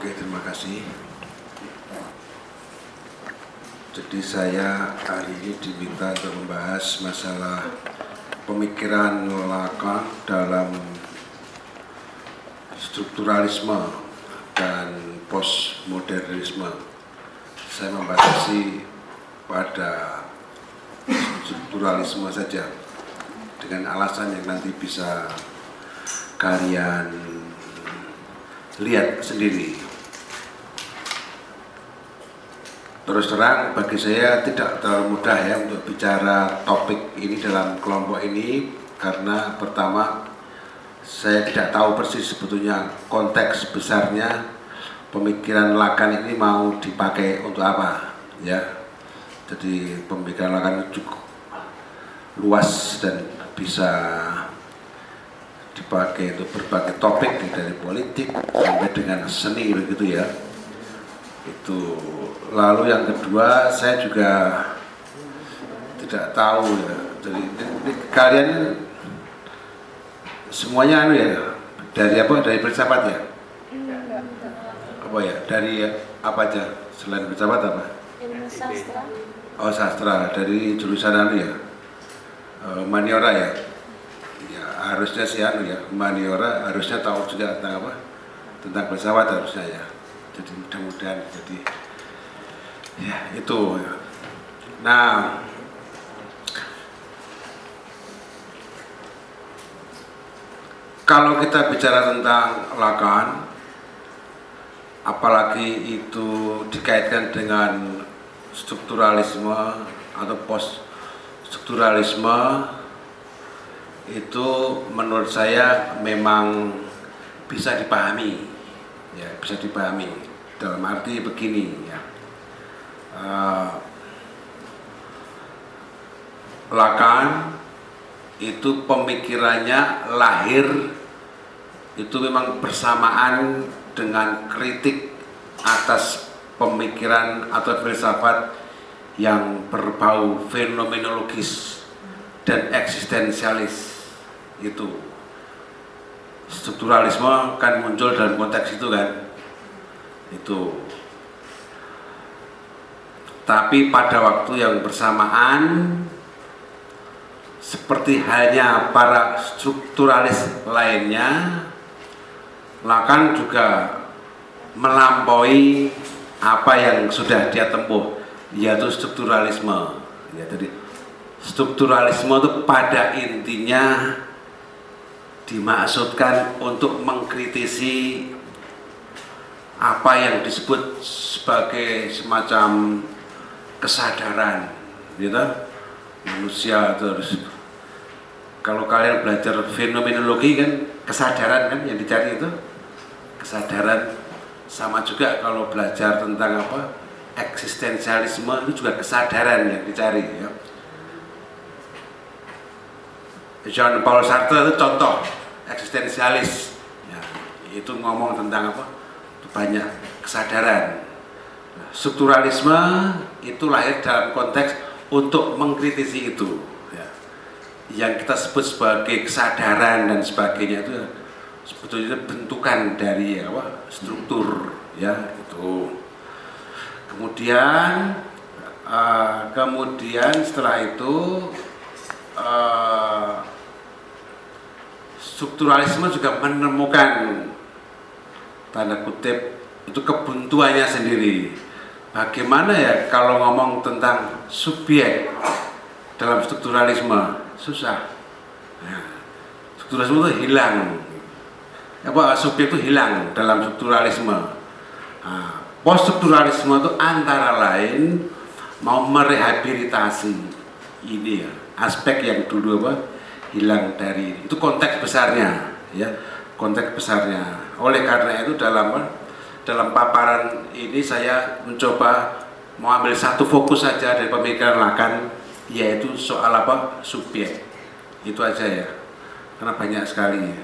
Oke, terima kasih. Jadi saya hari ini diminta untuk membahas masalah pemikiran Lacan dalam strukturalisme dan postmodernisme. Saya membatasi pada strukturalisme saja dengan alasan yang nanti bisa kalian lihat sendiri. Terus terang bagi saya tidak terlalu mudah ya untuk bicara topik ini dalam kelompok ini karena pertama saya tidak tahu persis sebetulnya konteks besarnya pemikiran Lakan ini mau dipakai untuk apa ya. Jadi pemikiran Lakan cukup luas dan bisa dipakai untuk berbagai topik dari politik sampai dengan seni begitu ya itu lalu yang kedua saya juga tidak tahu ya. Jadi ini, kalian semuanya anu ya dari apa dari filsafat ya? Apa ya dari apa aja selain filsafat apa? Ilmu sastra. Oh sastra dari jurusan anu ya? Uh, maniora ya? Ya harusnya sih anu ya maniora harusnya tahu juga tentang apa? Tentang filsafat harusnya ya. Jadi mudah-mudahan jadi ya itu. Nah. Kalau kita bicara tentang Lacan apalagi itu dikaitkan dengan strukturalisme atau post strukturalisme itu menurut saya memang bisa dipahami. Ya bisa dipahami. Dalam arti begini ya uh, Lacan itu pemikirannya lahir itu memang bersamaan dengan kritik atas pemikiran atau filsafat yang berbau fenomenologis dan eksistensialis. Itu. Strukturalisme kan muncul dalam konteks itu kan. Itu tapi pada waktu yang bersamaan seperti halnya para strukturalis lainnya Lakan juga melampaui apa yang sudah dia tempuh yaitu strukturalisme. Ya jadi strukturalisme itu pada intinya dimaksudkan untuk mengkritisi apa yang disebut sebagai semacam kesadaran gitu manusia terus kalau kalian belajar fenomenologi kan kesadaran kan yang dicari itu? Kesadaran. Sama juga kalau belajar tentang apa? Eksistensialisme itu juga kesadaran yang dicari ya. Jean Paul Sartre itu contoh eksistensialis. Ya, itu ngomong tentang apa? Banyak kesadaran. Nah, strukturalisme itu lahir dalam konteks untuk mengkritisi itu ya. yang kita sebut sebagai kesadaran dan sebagainya itu sebetulnya bentukan dari apa struktur ya itu kemudian uh, kemudian setelah itu uh, strukturalisme juga menemukan tanda kutip itu kebuntuannya sendiri. Bagaimana ya kalau ngomong tentang subjek dalam strukturalisme susah. Nah, strukturalisme itu hilang. Apa subjek itu hilang dalam strukturalisme. Post strukturalisme itu antara lain mau merehabilitasi ini ya aspek yang dulu apa hilang dari itu konteks besarnya ya konteks besarnya oleh karena itu dalam dalam paparan ini saya mencoba mau ambil satu fokus saja dari pemikiran Lakan yaitu soal apa? Subjek itu aja ya. Karena banyak sekali ya.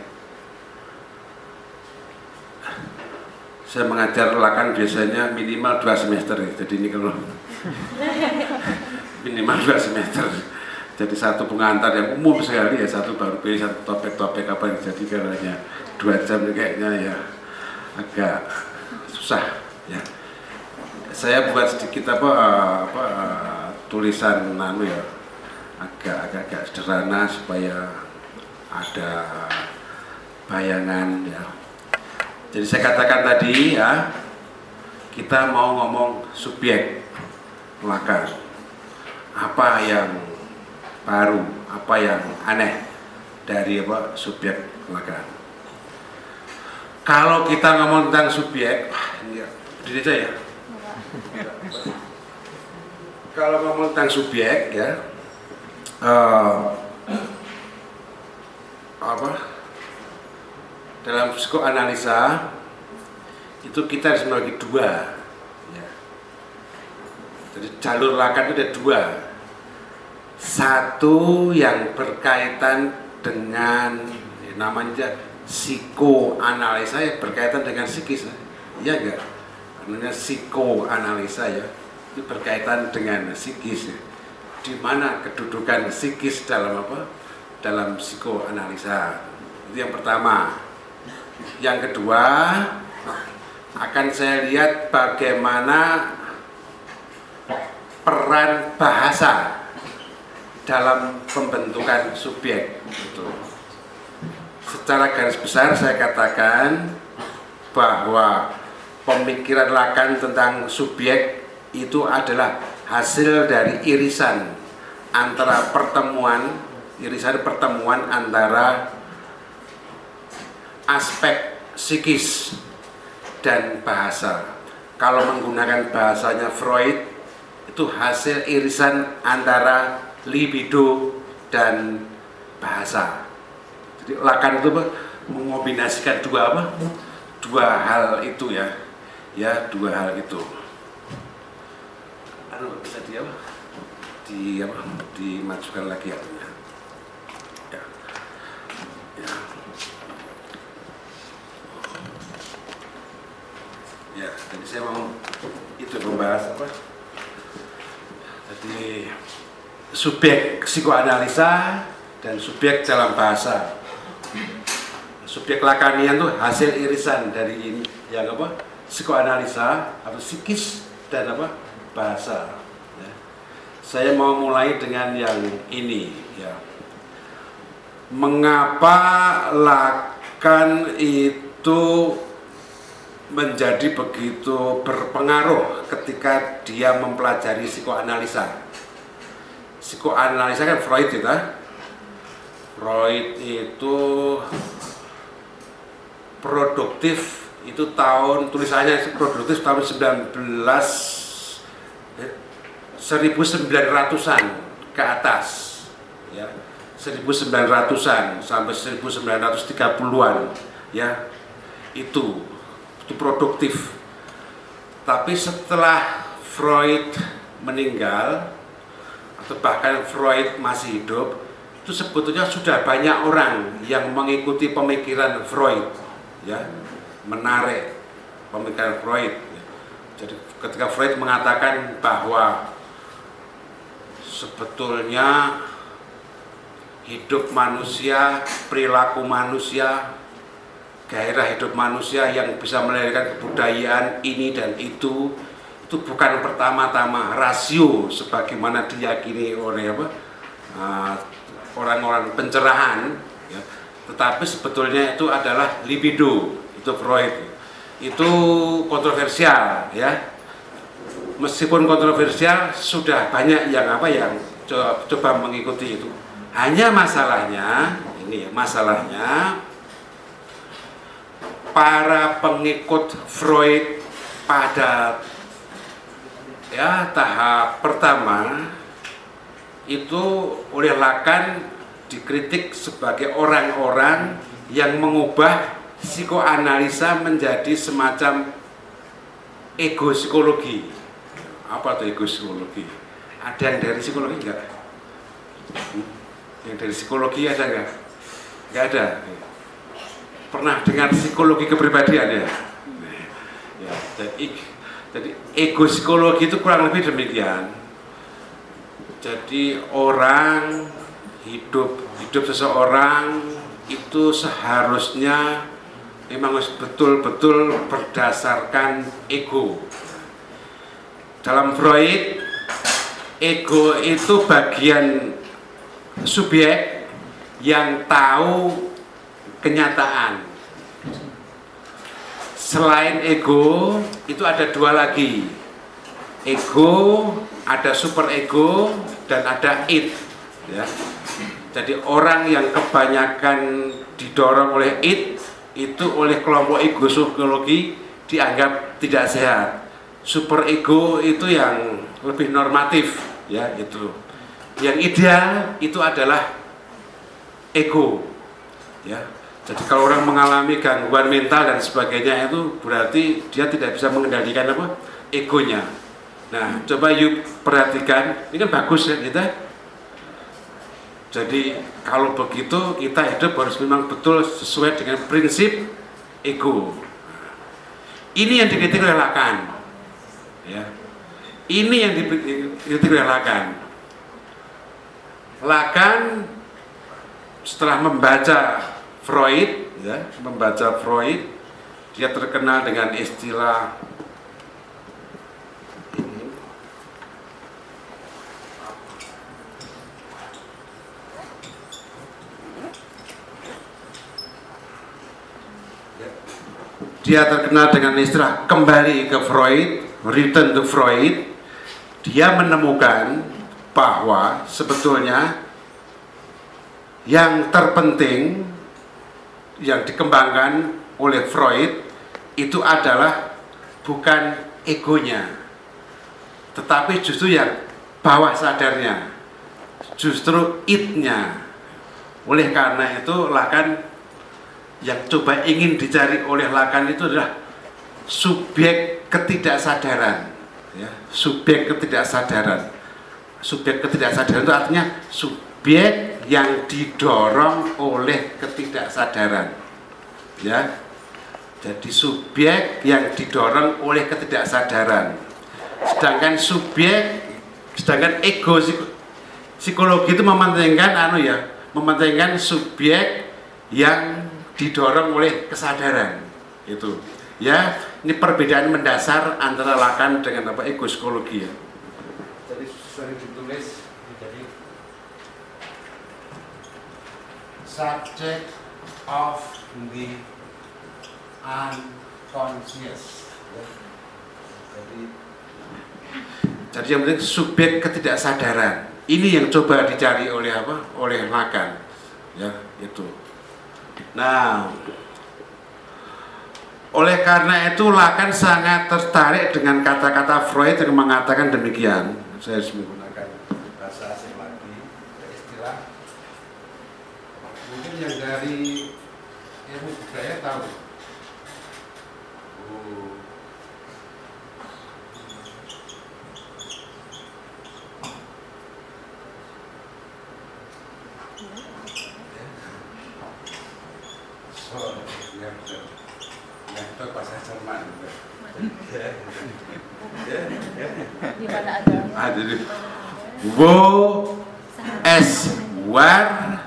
saya mengajar Lakan biasanya minimal dua semester ya. jadi ini kalau minimal dua semester. Jadi satu pengantar yang umum sekali ya. Satu baru pilih satu topik-topik apa yang jadi karena dua jam kayaknya ya. Agak susah ya. Saya buat sedikit apa uh, apa uh, tulisan nanu ya agak agak agak sederhana supaya ada bayangan ya. Jadi saya katakan tadi ya kita mau ngomong subjek maka apa yang baru apa yang aneh dari apa subjek maka kalau kita ngomong tentang subjek, wah ini ya, ya. Kalau ngomong tentang subjek ya, uh, apa? Dalam psikoanalisa itu kita harus membagi dua. Ya. Jadi jalur lakan itu ada dua. Satu yang berkaitan dengan ya, namanya psikoanalisa ya berkaitan dengan psikis ya enggak namanya psikoanalisa ya itu berkaitan dengan psikis ya. di mana kedudukan psikis dalam apa? Dalam psikoanalisa. Itu yang pertama. Yang kedua akan saya lihat bagaimana peran bahasa dalam pembentukan subjek gitu. Secara garis besar saya katakan bahwa pemikiran Lakan tentang subjek itu adalah hasil dari irisan antara pertemuan irisan pertemuan antara aspek psikis dan bahasa. Kalau menggunakan bahasanya Freud itu hasil irisan antara libido dan bahasa. Jadi Lakan itu mengombinasikan dua apa? Dua hal itu ya. Ya, dua hal itu. Anu bisa di apa? Di apa? Dimajukan lagi ya. Ya. Ya. Ya, jadi saya mau itu membahas apa? Jadi subjek psikoanalisa dan subjek dalam bahasa subjek lakanian itu hasil irisan dari ini yang apa psikoanalisa atau psikis dan apa? Bahasa ya. saya mau mulai dengan yang ini ya. Mengapa lakan itu menjadi begitu berpengaruh ketika dia mempelajari psikoanalisa? Psikoanalisa kan Freud ya Freud itu produktif itu tahun tulisannya produktif tahun 19 1900-an eh, ke atas ya. 1900-an sampai 1930-an ya. Itu itu produktif. Tapi setelah Freud meninggal atau bahkan Freud masih hidup itu sebetulnya sudah banyak orang yang mengikuti pemikiran Freud ya menarik pemikiran Freud ya. jadi ketika Freud mengatakan bahwa sebetulnya hidup manusia perilaku manusia gairah hidup manusia yang bisa melahirkan kebudayaan ini dan itu itu bukan pertama-tama rasio sebagaimana diyakini oleh apa uh, orang-orang pencerahan ya, tetapi sebetulnya itu adalah libido itu Freud. Itu kontroversial ya. Meskipun kontroversial sudah banyak yang apa yang coba, coba mengikuti itu. Hanya masalahnya ini ya masalahnya para pengikut Freud pada ya tahap pertama itu oleh Lakan dikritik sebagai orang-orang yang mengubah psikoanalisa menjadi semacam ego psikologi. Apa itu ego psikologi? Ada yang dari psikologi enggak? Yang dari psikologi ada enggak? Enggak ada. Pernah dengar psikologi kepribadian ya? ya jadi ego psikologi itu kurang lebih demikian jadi orang hidup hidup seseorang itu seharusnya memang betul-betul berdasarkan ego. Dalam Freud, ego itu bagian subjek yang tahu kenyataan. Selain ego, itu ada dua lagi. Ego, ada super ego, dan ada it. Ya. Jadi orang yang kebanyakan didorong oleh it, itu oleh kelompok ego psikologi dianggap tidak sehat. Super ego itu yang lebih normatif, ya itu. Yang ideal itu adalah ego, ya jadi kalau orang mengalami gangguan mental dan sebagainya itu berarti dia tidak bisa mengendalikan apa egonya. Nah, coba yuk perhatikan, ini kan bagus ya kita. Jadi kalau begitu kita hidup harus memang betul sesuai dengan prinsip ego. Ini yang dikritik oleh Lakan. Ya. Ini yang dikritik oleh Lakan. Lakan setelah membaca Freud ya membaca Freud dia terkenal dengan istilah dia terkenal dengan istilah kembali ke Freud return to Freud. Dia menemukan bahwa sebetulnya yang terpenting yang dikembangkan oleh Freud itu adalah bukan egonya tetapi justru yang bawah sadarnya justru itnya oleh karena itu Lakan yang coba ingin dicari oleh Lakan itu adalah subjek ketidaksadaran ya, subjek ketidaksadaran. Subjek ketidaksadaran itu artinya subjek yang didorong oleh ketidaksadaran ya. Jadi subjek yang didorong oleh ketidaksadaran. Sedangkan subjek sedangkan ego psikologi itu mementingkan anu ya mementingkan subjek yang didorong oleh kesadaran itu ya ini perbedaan mendasar antara lakan dengan apa ego psikologi ya jadi sering ditulis subject of the unconscious. Jadi, jadi yang penting subjek ketidaksadaran. Ini yang coba dicari oleh apa? Oleh Lacan. Ya, itu. Nah, oleh karena itu Lacan sangat tertarik dengan kata-kata Freud yang mengatakan demikian. Saya harus menggunakan bahasa asing lagi, istilah mungkin yang dari ilmu budaya tahu Es war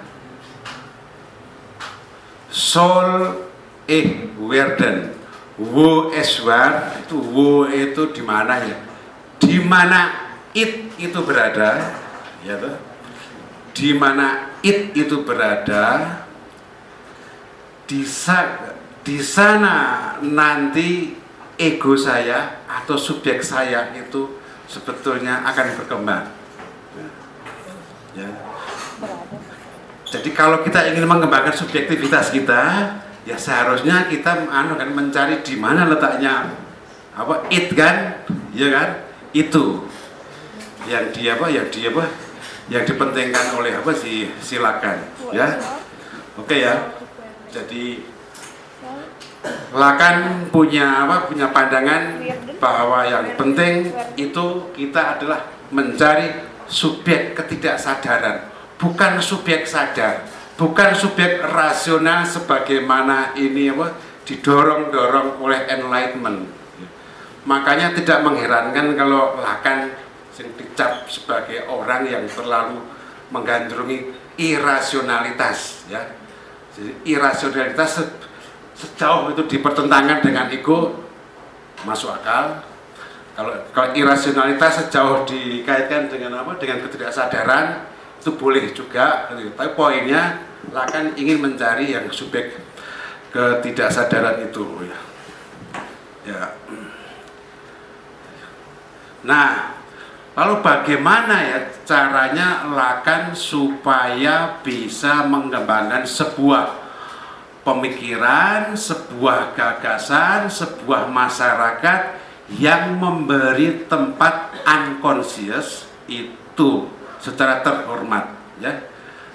Sol eh werden wo eswar itu wo itu di mana ya? Di mana it itu berada? Ya tuh di mana it itu berada di di sana nanti ego saya atau subjek saya itu sebetulnya akan berkembang. Ya. Jadi kalau kita ingin mengembangkan subjektivitas kita, ya seharusnya kita anu kan mencari di mana letaknya. Apa it kan, ya kan? Itu. Yang dia apa, yang dia apa, yang dipentingkan oleh apa si silakan, ya. Oke ya. Jadi Lakan punya apa? Punya pandangan bahwa yang penting itu kita adalah mencari subjek ketidaksadaran bukan subjek sadar, bukan subjek rasional sebagaimana ini apa didorong-dorong oleh enlightenment. Makanya tidak mengherankan kalau Lakan dicap sebagai orang yang terlalu menggandrungi irasionalitas ya. Jadi irasionalitas sejauh itu dipertentangkan dengan ego masuk akal. Kalau, kalau irasionalitas sejauh dikaitkan dengan apa? Dengan ketidaksadaran itu boleh juga. Tapi poinnya Lakan ingin mencari yang subjek ketidaksadaran itu ya. Ya. Nah lalu bagaimana ya caranya Lakan supaya bisa mengembangkan sebuah pemikiran, sebuah gagasan, sebuah masyarakat yang memberi tempat unconscious itu secara terhormat ya.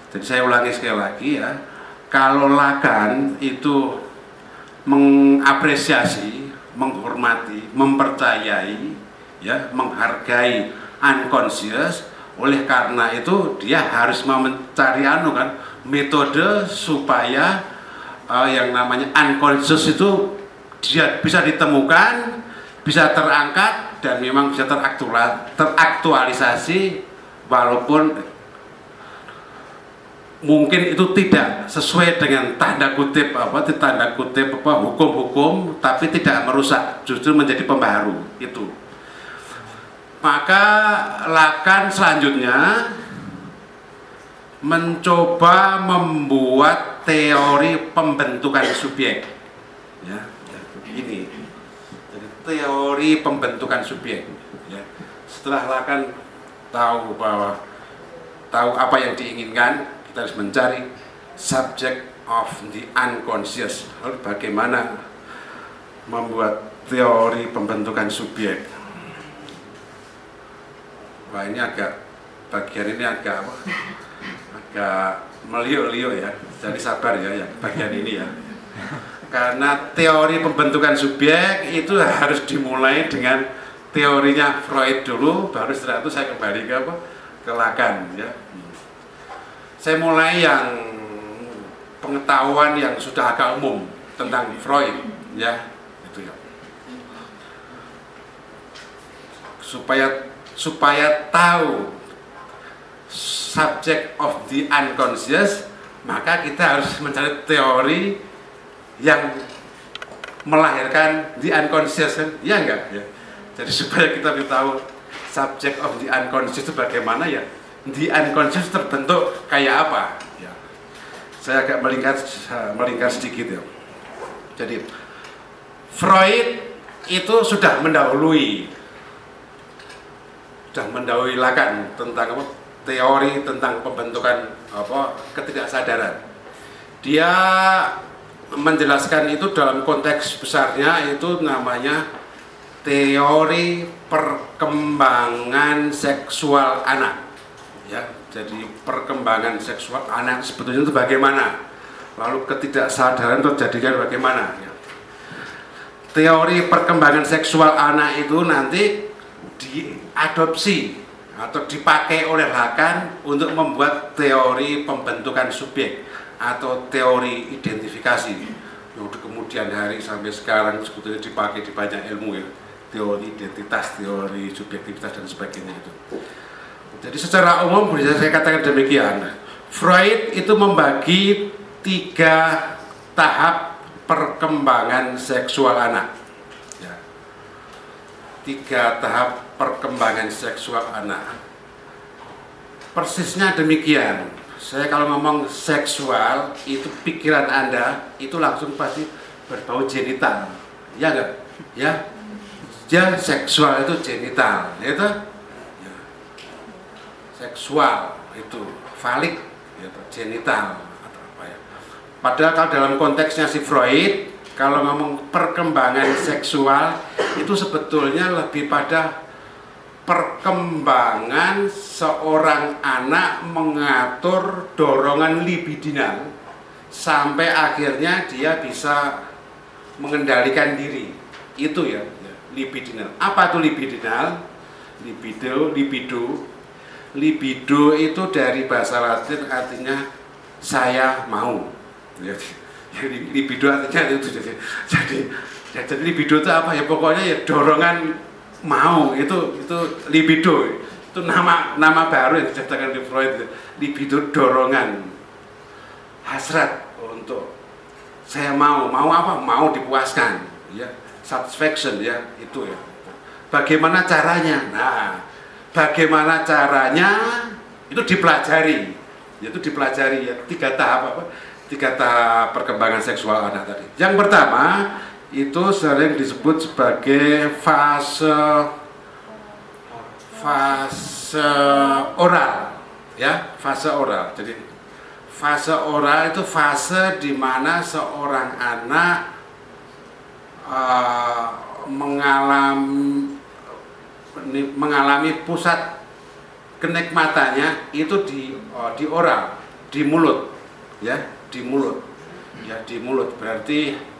Jadi saya ulangi sekali lagi ya. Kalau Lakan itu mengapresiasi, menghormati, mempercayai, ya, menghargai unconscious, oleh karena itu dia harus mencari anu kan metode supaya uh, yang namanya unconscious itu dia bisa ditemukan bisa terangkat dan memang bisa teraktualisasi walaupun mungkin itu tidak sesuai dengan tanda kutip apa tanda kutip apa hukum-hukum tapi tidak merusak justru menjadi pembaharu itu maka lakan selanjutnya mencoba membuat teori pembentukan subjek ya ini teori pembentukan subjek. Ya. Setelah lakan tahu bahwa tahu apa yang diinginkan, kita harus mencari subject of the unconscious. Bagaimana membuat teori pembentukan subjek? Wah ini agak bagian ini agak apa? Agak meliuk-liuk ya. Jadi sabar ya, ya. Bagian ini ya. Karena teori pembentukan subjek itu harus dimulai dengan teorinya Freud dulu baru setelah itu saya kembali ke apa? Ke Lacan ya. Saya mulai yang pengetahuan yang sudah agak umum tentang Freud ya. Itu ya. Supaya supaya tahu subject of the unconscious maka kita harus mencari teori yang melahirkan the unconscious? Ya enggak? Ya. Jadi supaya kita tahu subject of the unconscious itu bagaimana ya? The unconscious terbentuk kayak apa? Ya. Saya agak melingkar melingkar sedikit ya. Jadi Freud itu sudah mendahului sudah mendahului Lacan tentang apa? teori tentang pembentukan apa ketidaksadaran. Dia menjelaskan itu dalam konteks besarnya itu namanya teori perkembangan seksual anak ya jadi perkembangan seksual anak sebetulnya itu bagaimana lalu ketidaksadaran terjadikan bagaimana ya. teori perkembangan seksual anak itu nanti diadopsi atau dipakai oleh Lacan untuk membuat teori pembentukan subjek atau teori identifikasi yang di kemudian hari sampai sekarang sebetulnya dipakai di banyak ilmu ya teori identitas, teori subjektivitas dan sebagainya itu. Jadi secara umum bisa saya katakan demikian. Freud itu membagi tiga tahap perkembangan seksual anak. Ya. Tiga tahap perkembangan seksual anak. Persisnya demikian. Saya kalau ngomong seksual itu pikiran anda itu langsung pasti berbau genital. Ya enggak ya? Ya seksual itu genital itu ya. seksual itu falik gitu, genital atau apa ya? Padahal kalau dalam konteksnya si Freud kalau ngomong perkembangan seksual itu sebetulnya lebih pada perkembangan seorang anak mengatur dorongan libidinal sampai akhirnya dia bisa mengendalikan diri. Itu ya libidinal. Apa itu libidinal? Libido libido. Libido itu dari bahasa latin artinya saya mau. Jadi libido artinya itu. Jadi jadi jadi libido itu apa ya? Pokoknya ya dorongan mau itu itu libido. Itu nama nama baru yang diciptakan di Freud libido dorongan. Hasrat untuk saya mau mau apa? Mau dipuaskan ya. Satisfaction ya itu ya. Bagaimana caranya? Nah bagaimana caranya? Itu dipelajari. Itu dipelajari ya. Tiga tahap apa? Tiga tahap perkembangan seksual anak tadi. Yang pertama itu sering disebut sebagai fase fase oral ya fase oral. Jadi fase oral itu fase di mana seorang anak uh, mengalami mengalami pusat kenikmatannya itu di uh, di oral di mulut ya di mulut. Ya di mulut. Berarti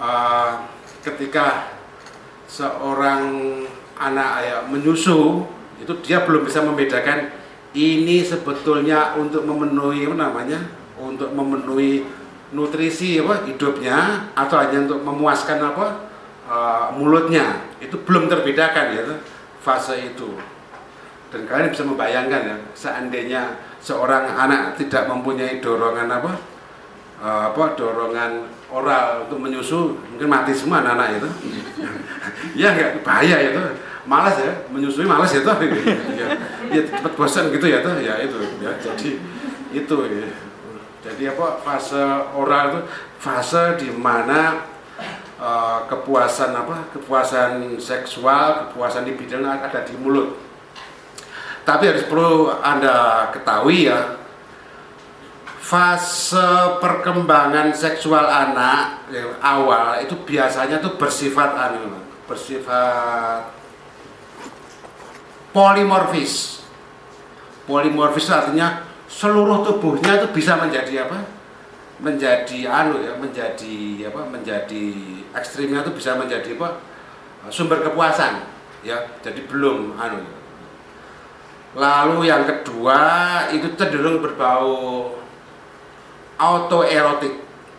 uh, ketika seorang anak ya menyusu itu dia belum bisa membedakan ini sebetulnya untuk memenuhi apa namanya untuk memenuhi nutrisi apa hidupnya atau hanya untuk memuaskan apa uh, mulutnya. Itu belum terbedakan ya fase itu. Dan kalian bisa membayangkan ya seandainya seorang anak tidak mempunyai dorongan apa uh, apa dorongan oral untuk menyusu mungkin mati semua anak-anak itu. Ya nggak bahaya itu malas ya menyusui malas ya tuh ya, ya cepat bosan gitu ya tuh ya itu ya jadi itu ya. jadi apa fase oral itu fase di mana uh, kepuasan apa kepuasan seksual kepuasan di bidang ada di mulut. Tapi harus perlu anda ketahui ya fase perkembangan seksual anak yang awal itu biasanya tuh bersifat anu bersifat polimorfis. Polimorfis artinya seluruh tubuhnya itu bisa menjadi apa? Menjadi anu ya, menjadi apa? Menjadi ekstrimnya itu bisa menjadi apa? Sumber kepuasan ya. Jadi belum anu. Lalu yang kedua itu cenderung berbau autoerotik.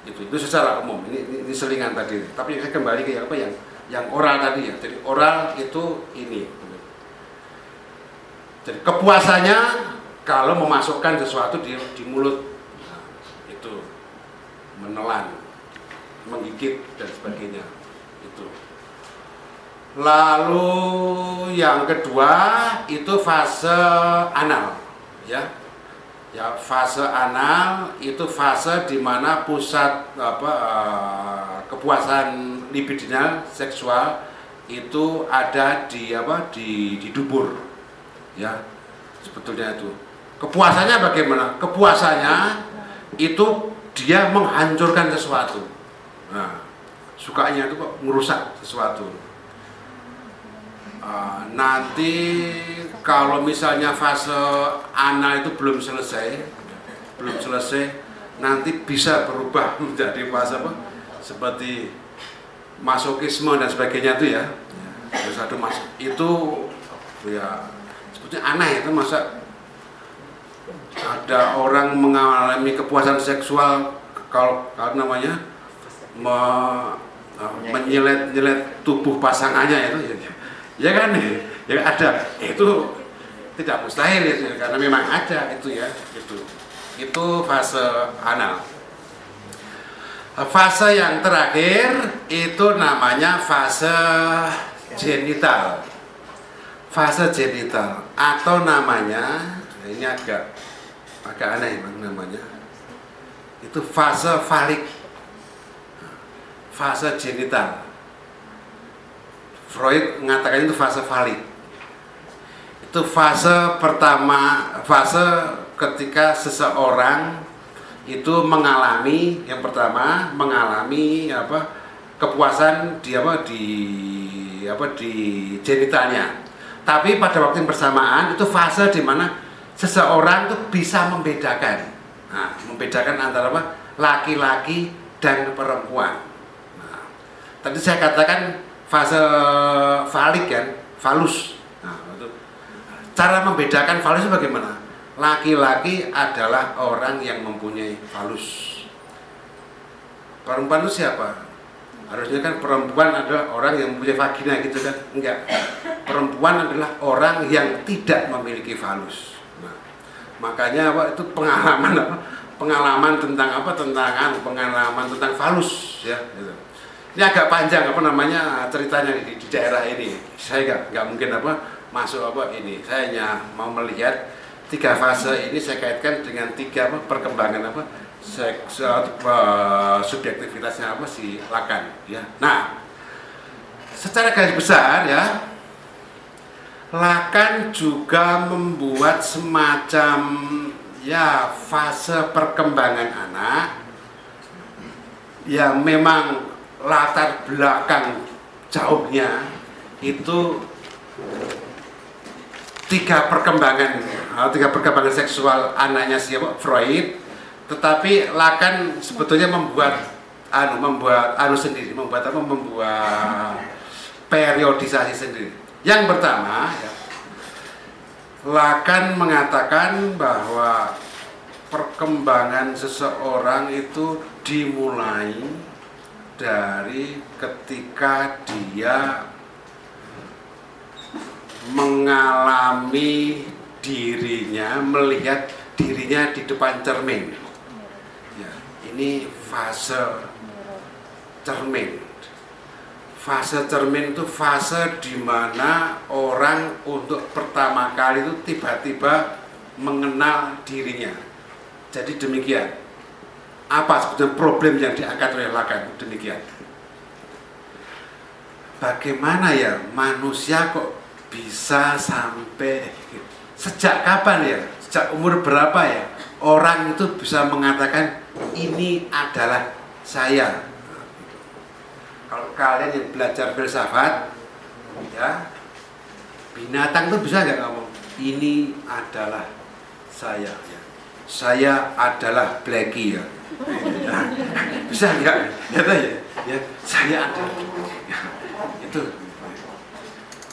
Itu itu secara umum. Ini, ini, ini selingan tadi. Tapi saya kembali ke yang apa yang yang oral tadi ya. Jadi oral itu ini. Jadi kepuasannya kalau memasukkan sesuatu di, di mulut. Nah, itu. Menelan menggigit dan sebagainya. Itu. Lalu yang kedua itu fase anal ya ya fase anal itu fase di mana pusat apa uh, kepuasan libidinal seksual itu ada di apa di di dubur. Ya sebetulnya itu. Kepuasannya bagaimana? Kepuasannya itu dia menghancurkan sesuatu. Nah sukanya itu kok merusak sesuatu uh, nanti kalau misalnya fase anal itu belum selesai belum selesai nanti bisa berubah menjadi fase apa? Seperti masokisme dan sebagainya itu ya. Terus ada mas itu ya sebetulnya aneh itu masa ada orang mengalami kepuasan seksual kalau kalau namanya me, menyelet-nyelet tubuh pasangannya itu ya, ya kan? Ya ada. Itu tidak mustahil itu karena memang ada itu ya itu itu fase anal. Fase yang terakhir itu namanya fase genital. Fase genital atau namanya ini agak agak aneh namanya. Itu fase falik. Fase genital Freud mengatakan itu fase falik itu fase pertama fase ketika seseorang itu mengalami yang pertama mengalami apa kepuasan di apa di apa di genitalnya tapi pada waktu yang bersamaan itu fase di mana seseorang itu bisa membedakan. Nah, membedakan antara apa laki-laki dan perempuan. Nah, tadi saya katakan fase falik kan, falus. Nah, itu. Cara membedakan falus bagaimana? Laki-laki adalah orang yang mempunyai falus. Perempuan itu siapa? Harusnya kan perempuan adalah orang yang mempunyai vagina gitu kan? Enggak. Perempuan adalah orang yang tidak memiliki falus. Nah, makanya apa itu pengalaman apa? pengalaman tentang apa tentang anu, pengalaman tentang falus ya gitu. Ini agak panjang apa namanya ceritanya di, di daerah ini. Saya nggak nggak mungkin apa masuk apa ini. Saya hanya mau melihat tiga fase ini saya kaitkan dengan tiga apa perkembangan apa seksual uh, subjektivitasnya apa si lakan ya. Nah secara garis besar ya Lakan juga membuat semacam ya fase perkembangan anak yang memang latar belakang jauhnya itu tiga perkembangan. Ah, tiga perkembangan seksual anaknya siapa Freud. Tetapi Lakan sebetulnya membuat anu membuat anu sendiri membuat apa? Membuat periodisasi sendiri. Yang pertama, ya, mengatakan bahwa perkembangan seseorang itu dimulai dari ketika dia mengalami dirinya, melihat dirinya di depan cermin. Ya, ini fase cermin fase cermin itu fase di mana orang untuk pertama kali itu tiba-tiba mengenal dirinya. Jadi demikian. Apa sebetulnya problem yang diangkat oleh Lacan? Demikian. Bagaimana ya manusia kok bisa sampai sejak kapan ya? Sejak umur berapa ya? Orang itu bisa mengatakan ini adalah saya kalau kalian yang belajar filsafat ya binatang itu bisa nggak ngomong ini adalah saya ya. saya adalah Blacky ya bisa nggak ya, ya ya saya ada ya, itu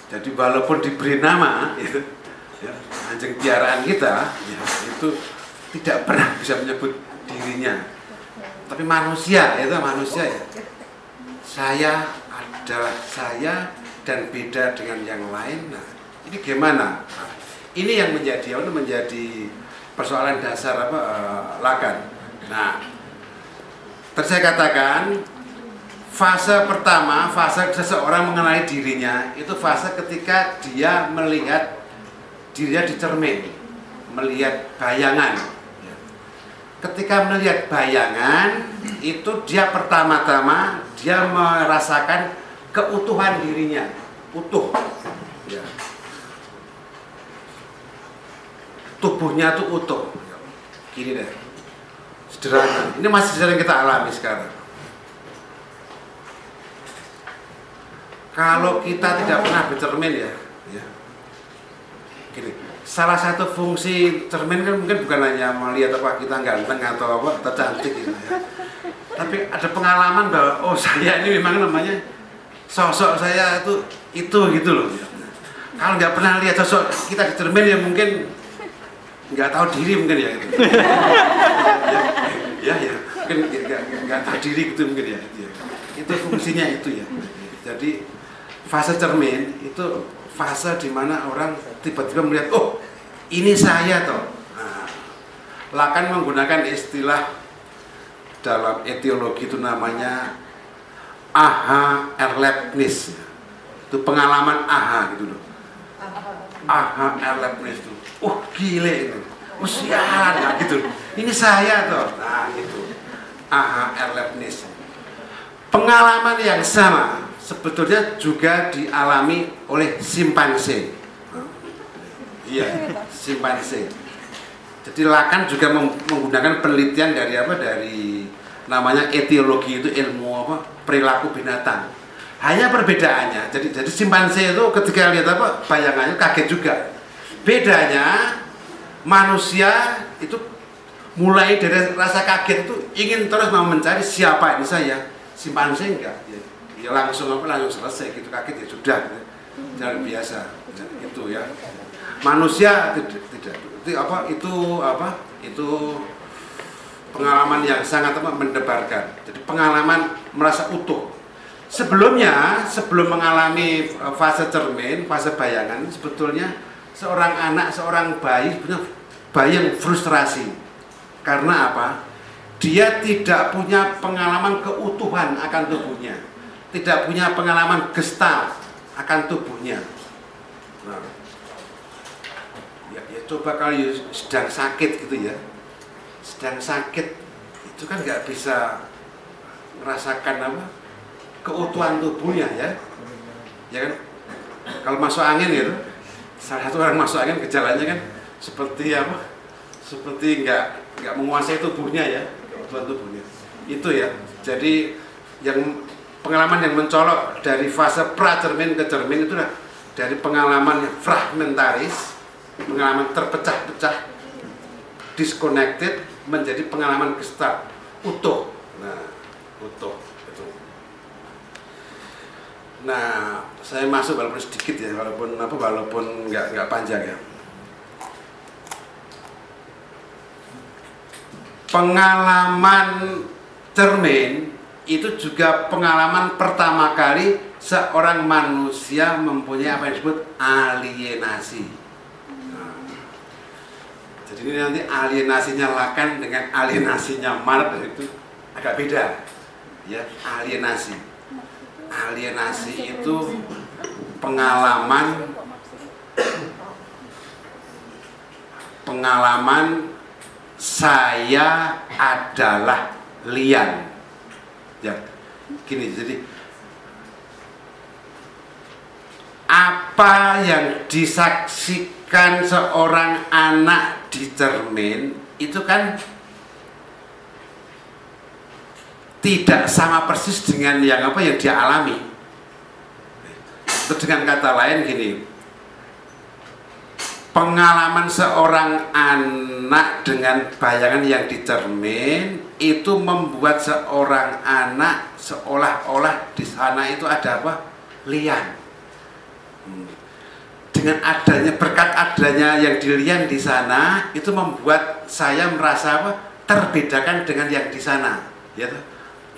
jadi walaupun diberi nama itu ya, anjing piaraan kita ya, itu tidak pernah bisa menyebut dirinya tapi manusia itu manusia ya saya adalah saya dan beda dengan yang lain. Nah, ini gimana? Nah, ini yang menjadi menjadi persoalan dasar apa uh, lakan. Nah, terus saya katakan fase pertama, fase seseorang mengenali dirinya itu fase ketika dia melihat dirinya di cermin, melihat bayangan. Ketika melihat bayangan itu dia pertama-tama dia merasakan keutuhan dirinya utuh. Ya. tubuhnya itu utuh. Gini deh sederhana ini masih sering kita alami sekarang kalau kita tidak pernah bercermin ya, ya gini salah satu fungsi cermin kan mungkin bukan hanya melihat apa kita ganteng atau apa atau cantik gitu ya. Tapi ada pengalaman bahwa oh saya ini memang namanya sosok saya itu itu gitu loh. Kalau nggak pernah lihat sosok kita di cermin ya mungkin nggak tahu diri mungkin ya gitu. ya, ya, ya mungkin nggak tahu diri gitu mungkin ya, ya. Itu fungsinya itu ya. Jadi fase cermin itu fase di mana orang tiba-tiba melihat, oh ini saya toh. Nah, Lakan menggunakan istilah dalam etiologi itu namanya aha erlebnis. Itu pengalaman aha gitu loh. Aha erlebnis itu. Oh gile itu. Oh sialan nah, gitu. Ini saya toh. Nah itu. Aha erlebnis. Pengalaman yang sama sebetulnya juga dialami oleh simpanse. Iya, simpanse. Jadi Lakan juga menggunakan penelitian dari apa? Dari namanya etiologi itu ilmu apa? Perilaku binatang. Hanya perbedaannya. Jadi jadi simpanse itu ketika lihat apa? Bayangannya kaget juga. Bedanya manusia itu mulai dari rasa kaget itu ingin terus mau mencari siapa ini saya. Simpanse enggak ya langsung apa langsung selesai gitu kaget ya sudah gitu. luar biasa ya, itu ya manusia tidak tidak itu apa itu apa itu pengalaman yang sangat apa mendebarkan jadi pengalaman merasa utuh sebelumnya sebelum mengalami e, fase cermin fase bayangan sebetulnya seorang anak seorang bayi punya yang frustrasi Karena apa? Dia tidak punya pengalaman keutuhan akan tubuhnya. Tidak punya pengalaman gestal akan tubuhnya. Nah, ya, ya coba kali sedang sakit gitu ya. Sedang sakit itu kan nggak bisa merasakan apa keutuhan tubuhnya ya. Ya kan? Kalau masuk angin gitu. Salah satu orang masuk angin gejalanya kan seperti apa? Seperti nggak nggak menguasai tubuhnya ya. Keutuhan tubuhnya. Itu ya. Jadi yang pengalaman yang mencolok dari fase pracermin ke cermin itu lah dari pengalaman yang fragmentaris pengalaman terpecah-pecah disconnected menjadi pengalaman gestal utuh. Nah utuh nah saya masuk walaupun sedikit ya walaupun apa walaupun nggak nggak panjang ya pengalaman cermin itu juga pengalaman pertama kali seorang manusia mempunyai apa yang disebut alienasi. Nah, jadi ini nanti alienasinya Lakan dengan alienasinya Mark itu agak beda, ya alienasi. Alienasi itu pengalaman pengalaman saya adalah lian. Ya gini jadi apa yang disaksikan seorang anak di cermin itu kan tidak sama persis dengan yang apa yang dia alami itu dengan kata lain gini pengalaman seorang anak dengan bayangan yang dicermin itu membuat seorang anak seolah-olah di sana itu ada apa? lian. Dengan adanya berkat adanya yang dilian di sana itu membuat saya merasa apa? terbedakan dengan yang di sana, ya.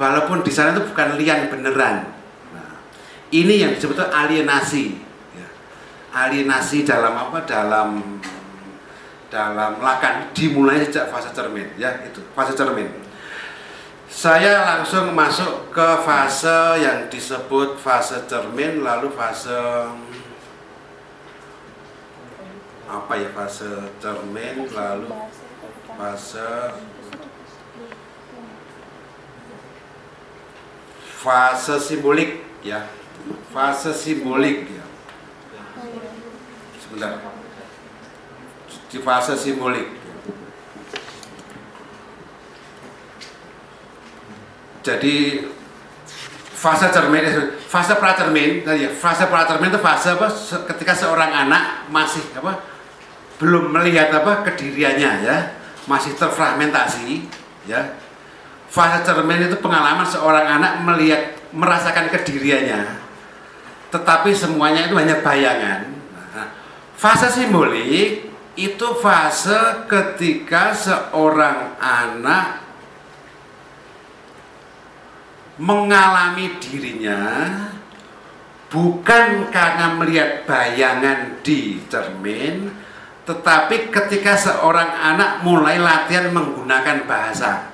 Walaupun di sana itu bukan lian beneran. Nah, ini yang disebut alienasi. Ya. Alienasi dalam apa? Dalam dalam lakan dimulai sejak fase cermin, ya itu fase cermin saya langsung masuk ke fase yang disebut fase cermin lalu fase apa ya fase cermin lalu fase fase simbolik ya. Fase simbolik ya. Sebentar. Di fase simbolik. Jadi fase cermin fase pracermin tadi ya fase pracermin itu fase apa? Ketika seorang anak masih apa? Belum melihat apa kediriannya ya. Masih terfragmentasi ya fase cermin itu pengalaman seorang anak melihat merasakan kediriannya. Tetapi semuanya itu hanya bayangan. Nah, fase simbolik itu fase ketika seorang anak mengalami dirinya bukan karena melihat bayangan di cermin tetapi ketika seorang anak mulai latihan menggunakan bahasa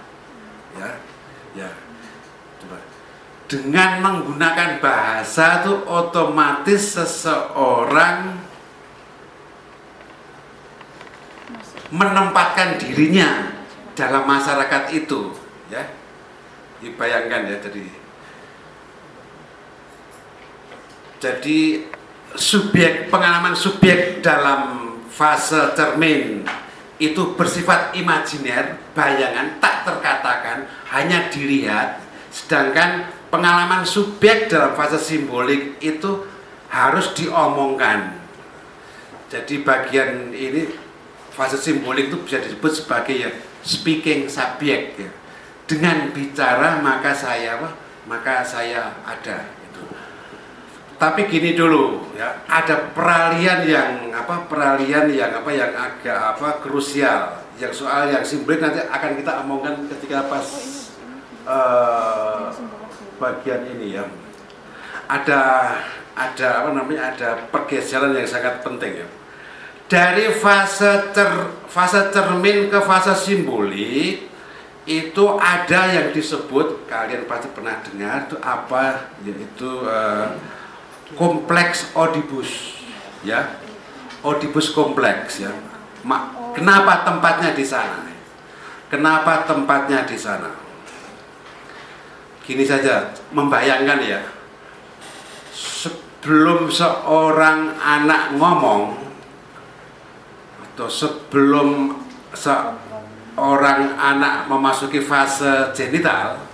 ya coba. Dengan menggunakan bahasa itu otomatis seseorang menempatkan dirinya dalam masyarakat itu ya. Dibayangkan ya jadi jadi subjek pengalaman subjek dalam fase cermin itu bersifat imajiner bayangan tak terkatakan hanya dilihat sedangkan pengalaman subjek dalam fase simbolik itu harus diomongkan. Jadi bagian ini fase simbolik itu bisa disebut sebagai ya speaking subject ya. Dengan bicara maka saya apa? Maka saya ada itu tapi gini dulu ya ada peralihan yang apa? Peralihan yang apa? Yang agak apa? Krusial yang soal yang simbolik nanti akan kita omongkan ketika pas uh, bagian ini ya. Ada ada apa namanya ada pergeseran yang sangat penting ya. Dari fase cer, fase cermin ke fase simbolik itu ada yang disebut kalian pasti pernah dengar itu apa? Yaitu uh, kompleks Oedipus ya. Oedipus kompleks ya. Ma, kenapa tempatnya di sana? Kenapa tempatnya di sana? Gini saja membayangkan ya. Sebelum seorang anak ngomong atau sebelum seorang anak memasuki fase genital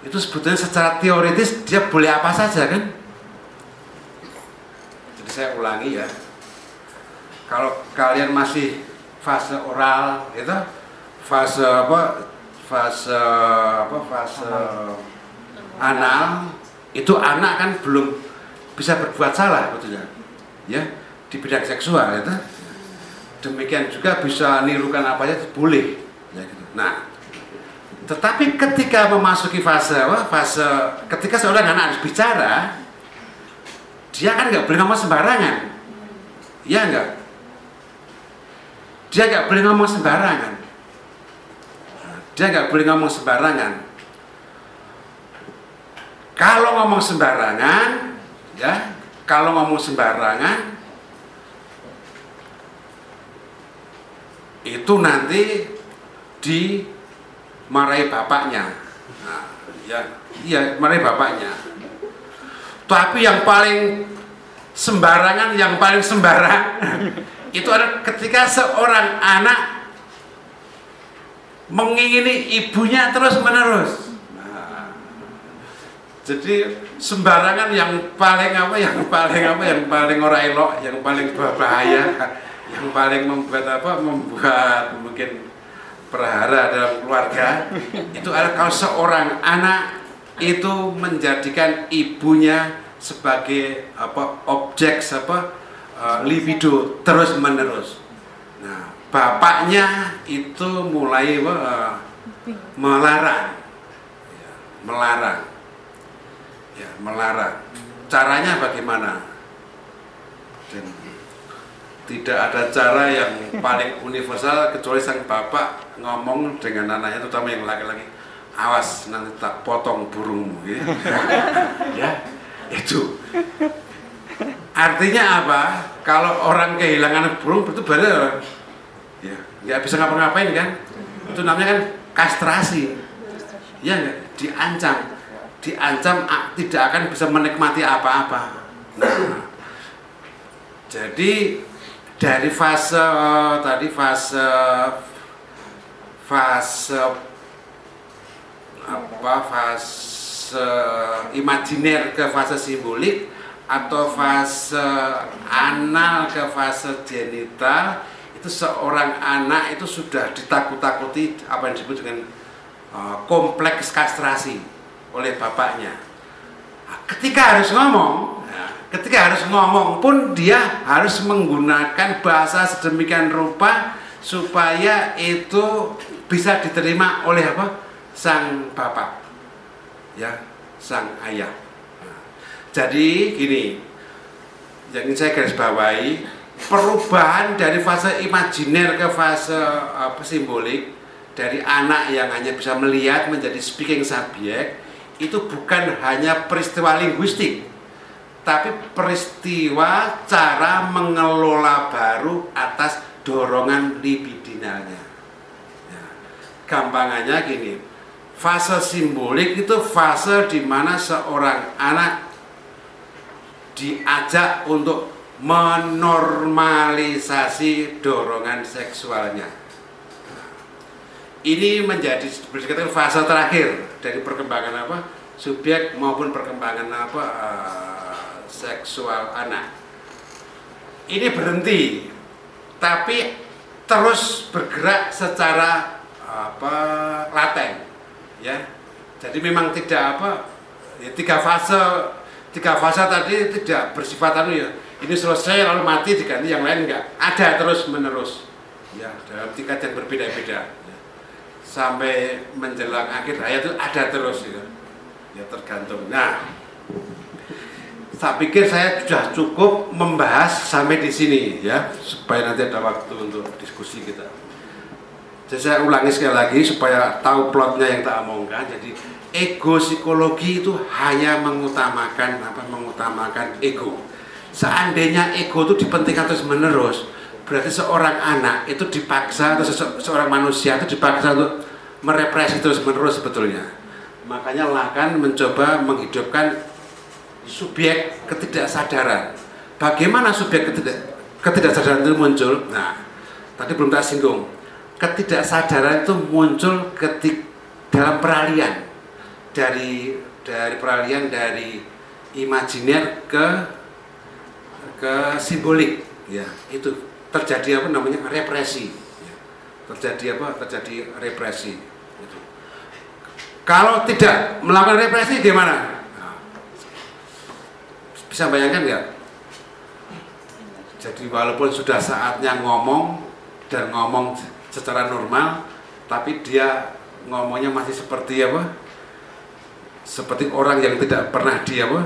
itu sebetulnya secara teoritis dia boleh apa saja kan? Jadi saya ulangi ya. Kalau kalian masih fase oral itu fase apa? Fase apa? Fase anal. Itu anak kan belum bisa berbuat salah betulnya ya di bidang seksual itu demikian juga bisa nirukan apa saja boleh. Ya gitu. nah tetapi ketika memasuki fase apa? Fase ketika seorang anak harus bicara dia kan nggak boleh ngomong sembarangan. Ya enggak dia nggak boleh ngomong sembarangan. Dia nggak boleh ngomong sembarangan. Kalau ngomong sembarangan ya kalau ngomong sembarangan itu nanti dimarahi bapaknya. Nah, ya iya marahi bapaknya. Tapi yang paling sembarangan yang paling sembarang itu adalah ketika seorang anak mengingini ibunya terus menerus. Nah, jadi sembarangan yang paling apa yang paling apa yang paling ora elok yang paling berbahaya yang paling membuat apa membuat mungkin perhara dalam keluarga itu adalah kalau seorang anak itu menjadikan ibunya sebagai apa objek apa uh, libido terus menerus. Nah, bapaknya itu mulai uh, melarang, ya, melarang, ya, melarang. Caranya bagaimana? Dan tidak ada cara yang paling universal kecuali sang bapak ngomong dengan anaknya terutama yang laki-laki awas nanti tak potong burungmu ya, ya itu artinya apa? Kalau orang kehilangan burung itu benar ya nggak bisa ngapa-ngapain kan? Itu namanya kan kastrasi. Ya nggak diancam. Diancam tidak akan bisa menikmati apa-apa. Nah jadi dari fase tadi fase fase apa fase imajiner ke fase simbolik atau fase anal ke fase genital itu seorang anak itu sudah ditakut-takuti apa yang disebut dengan uh, kompleks kastrasi oleh bapaknya. Nah, ketika harus ngomong, ketika harus ngomong pun dia harus menggunakan bahasa sedemikian rupa supaya itu bisa diterima oleh apa? Sang bapak. Ya sang ayah. nah, jadi gini yang ingin saya garis bawahi perubahan dari fase imajiner ke fase apa simbolik dari anak yang hanya bisa melihat menjadi speaking subject itu bukan hanya peristiwa linguistik tapi peristiwa cara mengelola baru atas dorongan libidinalnya. Ya. Gampangannya gini, fase simbolik itu fase di mana seorang anak diajak untuk menormalisasi dorongan seksualnya. Ini menjadi berdekatan fase terakhir dari perkembangan apa subjek maupun perkembangan apa uh, seksual anak. Ini berhenti, tapi terus bergerak secara apa laten, ya. Jadi memang tidak apa, ya, tiga fase, tiga fase tadi tidak bersifat anu ya. Ini selesai lalu mati diganti yang lain enggak. Ada terus menerus, ya dalam tingkat yang berbeda-beda. Ya. Sampai menjelang akhir hayat itu ada terus ya, ya tergantung. Nah, tak pikir saya sudah cukup membahas sampai di sini ya supaya nanti ada waktu untuk diskusi kita. Jadi saya ulangi sekali lagi supaya tahu plotnya yang tak omongkan. Jadi ego psikologi itu hanya mengutamakan apa mengutamakan ego. Seandainya ego itu dipentingkan terus menerus, berarti seorang anak itu dipaksa atau sese- seorang manusia itu dipaksa untuk merepresi terus menerus sebetulnya. Makanya Lacan mencoba menghidupkan subjek ketidaksadaran. Bagaimana subjek ketidak, ketidaksadaran itu muncul? Nah, tadi belum tak singgung. Ketidaksadaran itu muncul ketik dalam peralihan dari dari peralihan dari imajiner ke ke simbolik. Ya. Itu terjadi apa namanya? Represi. Ya. terjadi apa? Terjadi represi. Itu. kalau tidak melakukan represi gimana? Nah, bisa bayangkan nggak? Jadi walaupun sudah saatnya ngomong dan ngomong secara normal tapi dia ngomongnya masih seperti apa seperti orang yang tidak pernah dia apa?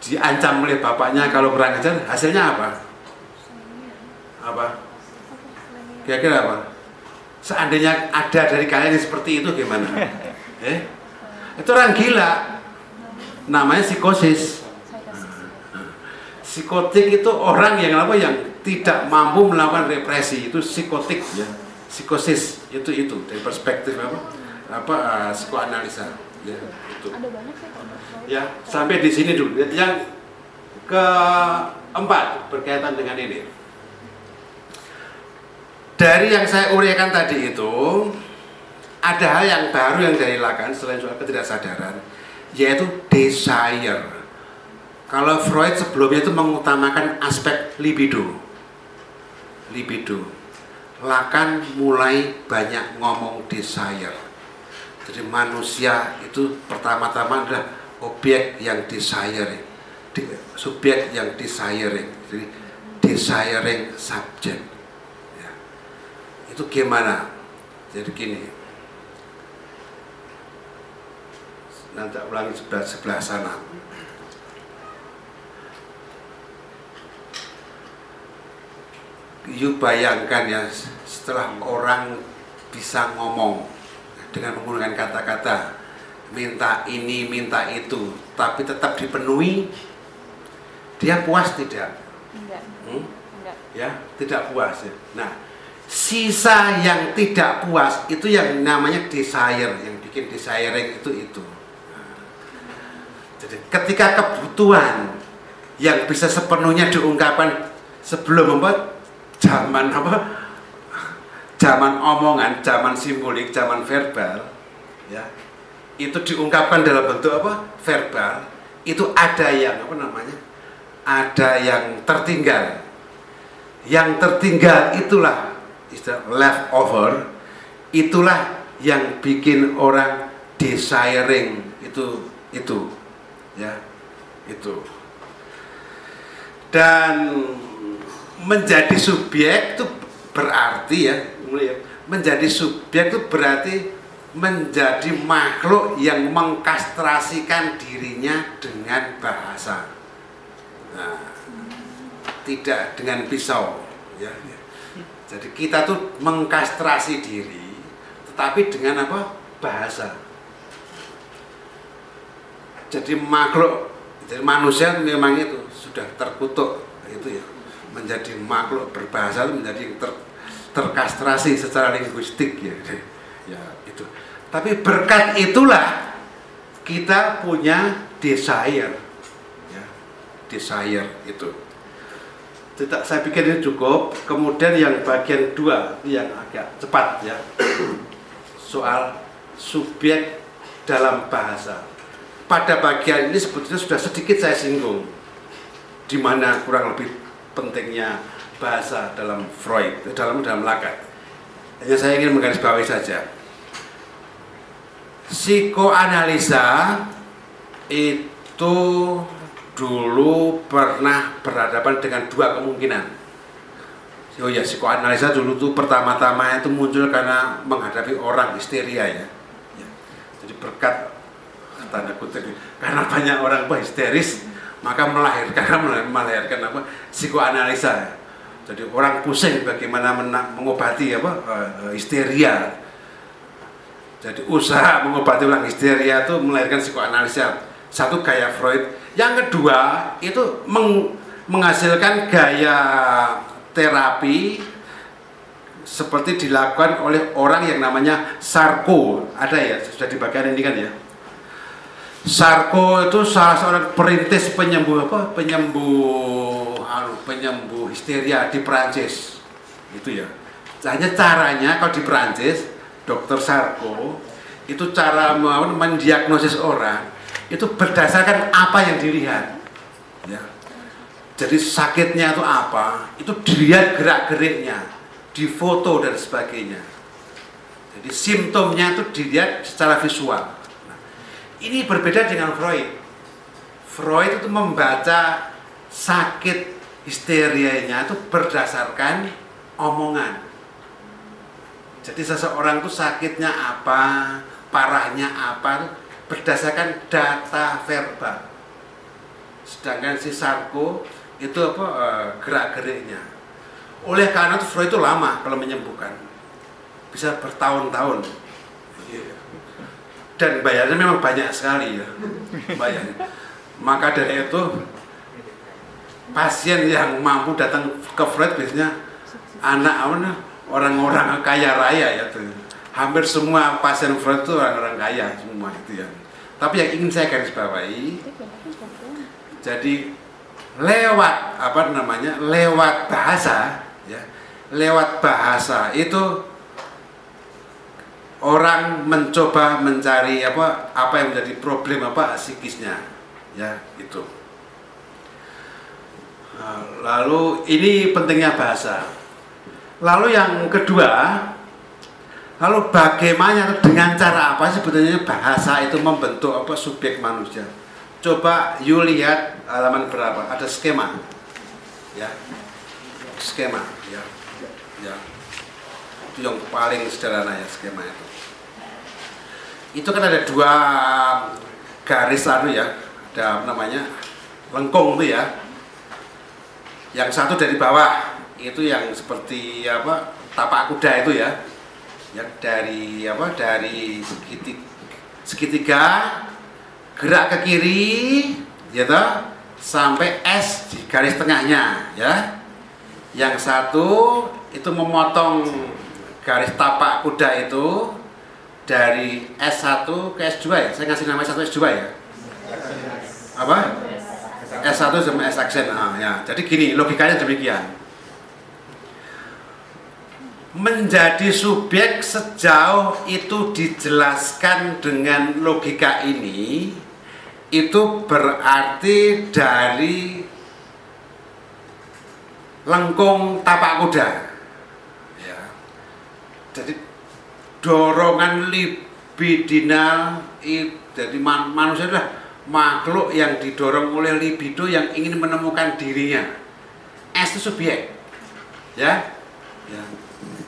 Diancam oleh bapaknya kalau kurang ajar hasilnya apa? Apa? Kira-kira apa? Seandainya ada dari kalian yang seperti itu gimana? Eh? Itu orang gila. Namanya psikosis. Psikotik itu orang yang apa? Yang tidak mampu melakukan represi. Itu psikotik ya. Psikosis itu itu dari perspektif apa? Apa uh, psikoanalisa ya itu Ada banyak sih ya sampai di sini dulu. Yang keempat berkaitan dengan ini. Dari yang saya uraikan tadi itu ada hal yang baru yang dari Lacan selain soal ketidaksadaran yaitu desire. Kalau Freud sebelumnya itu mengutamakan aspek libido. Libido. Lacan mulai banyak ngomong desire jadi manusia itu pertama-tama adalah objek yang desiring, di- subjek yang desiring, jadi desiring subject. Ya. Itu gimana? Jadi gini. Nanti ulangi sebelah sebelah sana. You bayangkan ya setelah orang bisa ngomong dengan menggunakan kata-kata minta ini minta itu tapi tetap dipenuhi dia puas tidak Enggak. Hmm? Enggak. ya tidak puas ya nah sisa yang tidak puas itu yang namanya desire yang bikin desiring itu itu Nah, jadi ketika kebutuhan yang bisa sepenuhnya diungkapkan sebelum apa zaman apa zaman omongan, zaman simbolik, zaman verbal, ya, itu diungkapkan dalam bentuk apa? Verbal. Itu ada yang apa namanya? Ada yang tertinggal. Yang tertinggal itulah istilah leftover. Itulah yang bikin orang desiring itu itu, ya, itu. Dan menjadi subjek itu berarti ya mulai ya, menjadi subjek itu berarti menjadi makhluk yang mengkastrasikan dirinya dengan bahasa. Nah, tidak dengan pisau ya. Jadi kita tuh mengkastrasi diri tetapi dengan apa? Bahasa. Jadi makhluk jadi manusia memang itu sudah terkutuk itu ya. Menjadi makhluk berbahasa menjadi ter, terkastrasi secara linguistik ya. Ya itu. Tapi berkat itulah kita punya desire. Ya desire itu. Tidak saya pikir ini cukup. Kemudian yang bagian dua yang agak cepat ya. Soal subjek dalam bahasa. Pada bagian ini sebetulnya sudah sedikit saya singgung. Di mana kurang lebih pentingnya bahasa dalam Freud dalam dalam Lacan. Hanya saya ingin menggarisbawahi saja. Psikoanalisa itu dulu pernah berhadapan dengan dua kemungkinan. Oh ya, psikoanalisa dulu tuh pertama-tama itu muncul karena menghadapi orang histeria ya. Ya. Jadi berkat tanda kutip karena banyak orang histeris maka melahirkan melahirkan apa psikoanalisa jadi orang pusing bagaimana mengobati apa uh, histeria. Jadi usaha mengobati orang histeria itu melahirkan psikoanalisa. Satu gaya Freud. Yang kedua itu meng, menghasilkan gaya terapi seperti dilakukan oleh orang yang namanya Sarko. Ada ya? Sudah di bagian ini kan ya Sarko itu salah seorang perintis penyembuh apa? Penyembuh anu, penyembuh histeria di Perancis. Itu ya. Hanya caranya kalau di Perancis dokter Sarko itu cara mendiagnosis orang itu berdasarkan apa yang dilihat. Ya. Jadi sakitnya itu apa? Itu dilihat gerak geriknya difoto dan sebagainya. Jadi simptomnya itu dilihat secara visual. Ini berbeda dengan Freud. Freud itu membaca sakit histerianya itu berdasarkan omongan. Jadi seseorang itu sakitnya apa, parahnya apa, berdasarkan data verbal. Sedangkan si Sarko itu apa eh, gerak-geriknya oleh karena itu Freud itu lama kalau menyembuhkan, bisa bertahun-tahun. Dan bayarnya memang banyak sekali ya, bayarnya. Maka dari itu pasien yang mampu datang ke Freud biasanya anak orang-orang kaya raya ya tuh. Hampir semua pasien Freud itu orang-orang kaya semua itu ya. Tapi yang ingin saya garis bawahi, jadi lewat apa namanya lewat bahasa ya lewat bahasa itu orang mencoba mencari apa apa yang menjadi problem apa psikisnya. Ya itu nah, lalu ini pentingnya bahasa. Lalu yang kedua lalu bagaimana dengan cara apa sebetulnya bahasa itu membentuk apa subjek manusia? Coba you lihat halaman berapa? Ada skema. Ya. Skema ya. Ya. Itu yang paling sederhana ya skema itu itu kan ada dua garis anu ya. Ada namanya? Lengkung itu ya. Yang satu dari bawah itu yang seperti apa? Tapak kuda itu ya. Yang dari apa? Dari segitiga, segitiga gerak ke kiri ya toh, sampai S di garis tengahnya ya. Yang satu itu memotong garis tapak kuda itu dari S1 ke S2 ya? Saya ngasih nama S1 S2 ya? Apa? S1 sama S aksen. Nah, ya. Jadi gini, logikanya demikian. Menjadi subjek sejauh itu dijelaskan dengan logika ini itu berarti dari lengkung tapak kuda ya. jadi dorongan libidinal jadi man, manusia adalah makhluk yang didorong oleh libido yang ingin menemukan dirinya. S itu subjek ya? Ya,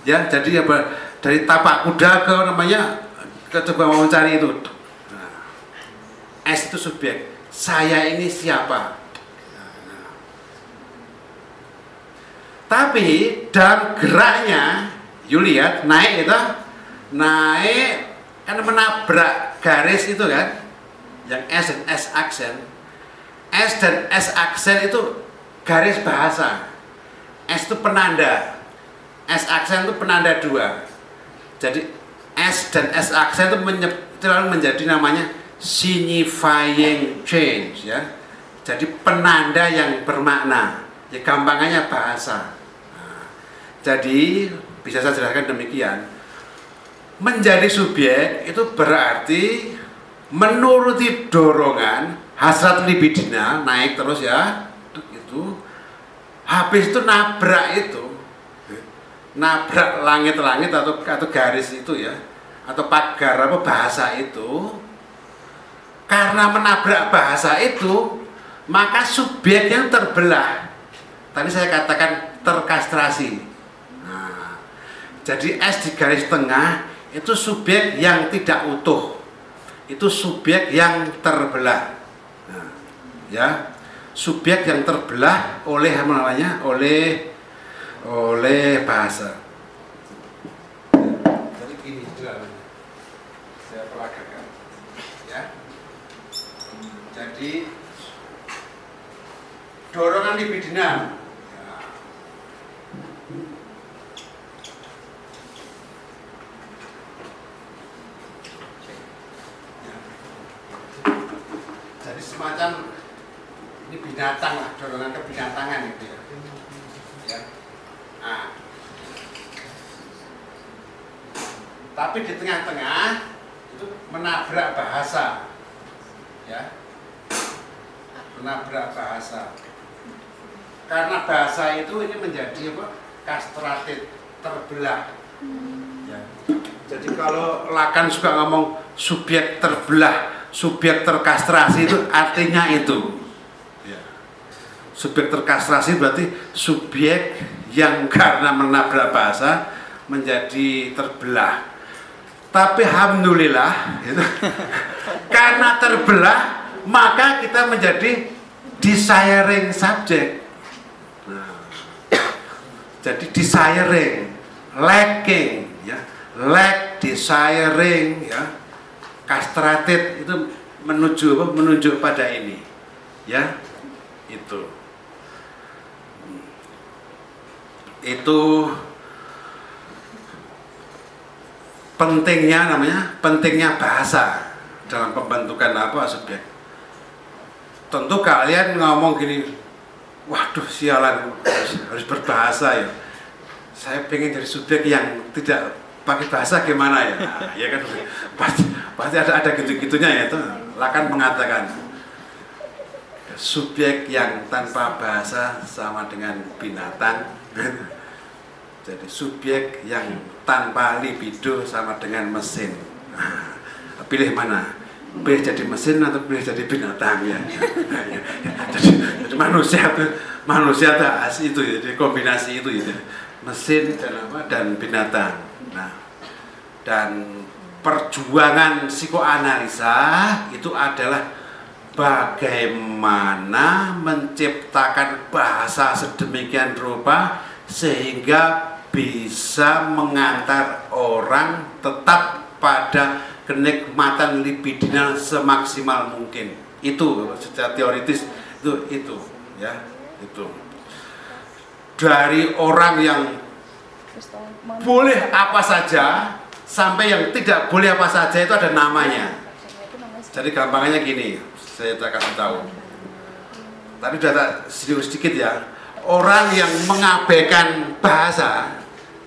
ya jadi apa? Dari tapak kuda ke namanya ke coba mau cari itu. Nah, S itu subjek saya ini siapa? Tapi dalam geraknya, you lihat naik itu, naik kan menabrak garis itu kan, yang S dan S aksen. S dan S aksen itu garis bahasa. S itu penanda. S aksen itu penanda dua. Jadi S dan S aksen itu terlalu menjadi namanya signifying change ya. Jadi penanda yang bermakna. Ya gampangannya bahasa. Jadi bisa saya jelaskan demikian. Menjadi subjek itu berarti menuruti dorongan hasrat libidina naik terus ya itu. Habis itu nabrak itu nabrak langit-langit atau atau garis itu ya atau pagar apa bahasa itu. Karena menabrak bahasa itu maka subjek yang terbelah tadi saya katakan terkastrasi. Jadi S di garis tengah itu subjek yang tidak utuh. Itu subjek yang terbelah. Nah, ya. subjek yang terbelah oleh apa namanya oleh oleh bahasa jadi ya jadi dorongan libidinal Ya. Ya. jadi semacam ini binatang lah dorongan kebinatangan itu ya. Ya. Nah. tapi di tengah-tengah itu menabrak bahasa. Ya. Menabrak bahasa. Karena bahasa itu ini menjadi apa? Kastratit terbelah. Ya. jadi kalau Lakan suka ngomong subjek terbelah subjek terkastrasi itu artinya itu. Ya. subjek terkastrasi berarti subjek yang karena menabrak bahasa menjadi terbelah. Tapi alhamdulillah gitu, karena terbelah maka kita menjadi desiring subject Nah, jadi desiring lacking ya. Lack desiring ya castrated itu menuju apa menunjuk pada ini. Ya itu. Itu pentingnya namanya pentingnya bahasa dalam pembentukan apa subjek. Tentu kalian ngomong gini waduh sialan harus, harus berbahasa ya. Saya pengen jadi subjek yang tidak pakai bahasa gimana ya? Nah, ya kan? Pasti pasti ada ada gitu-gitunya ya itu lakan mengatakan subjek yang tanpa bahasa sama dengan binatang. Jadi subjek yang tanpa libido sama dengan mesin. Pilih mana? Pilih jadi mesin atau pilih jadi binatang? Ya, jadi, jadi manusia manusia itu ya jadi kombinasi itu ya. Mesin dan binatang. Nah dan perjuangan psikoanalisa itu adalah bagaimana menciptakan bahasa sedemikian rupa sehingga bisa mengantar orang tetap pada kenikmatan libidinal semaksimal mungkin. Itu secara teoritis itu itu ya itu. Dari orang yang boleh apa saja sampai yang tidak boleh apa saja itu ada namanya. Jadi gampangnya gini saya tak kasih tahu. Tapi sudah tak sedikit sedikit ya. Orang yang mengabaikan bahasa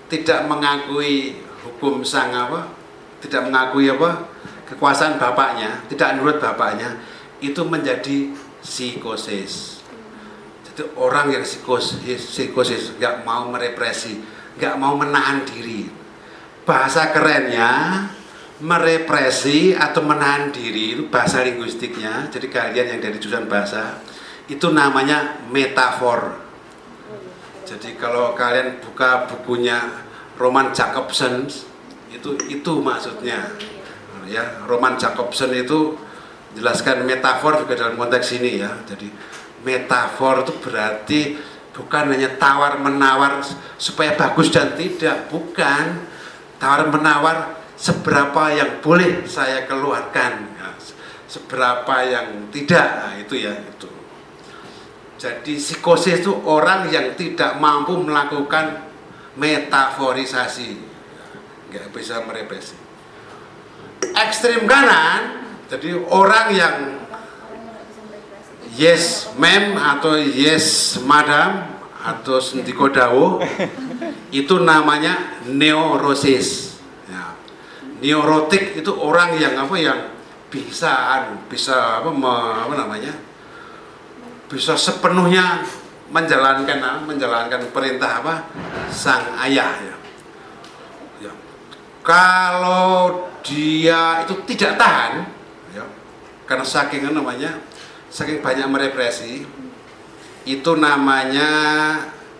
tidak mengakui hukum sang apa tidak mengakui apa kekuasaan bapaknya tidak nurut bapaknya itu menjadi psikosis. Jadi orang yang psikosis psikosis nggak mau merepresi nggak mau menahan diri bahasa kerennya merepresi atau menahan diri itu bahasa linguistiknya. Jadi kalian yang dari jurusan bahasa itu namanya metafor. Jadi kalau kalian buka bukunya Roman Jacobson itu itu maksudnya. Ya Roman Jacobson itu jelaskan metafor juga dalam konteks ini ya. Jadi metafor itu berarti bukan hanya tawar menawar supaya bagus dan tidak bukan tawar menawar seberapa yang boleh saya keluarkan? Ya, seberapa yang tidak? Nah, itu ya itu. Jadi psikosis itu orang yang tidak mampu melakukan metaforisasi. Nggak bisa merepresi ekstrim kanan jadi orang yang yes ma'am atau yes madam atau sendiko dawo itu namanya neurosis ya. neurotik itu orang yang apa yang bisa bisa apa, apa namanya bisa sepenuhnya menjalankan apa, menjalankan perintah apa sang ayah ya. ya. Kalau dia itu tidak tahan ya, karena saking namanya saking banyak merepresi itu namanya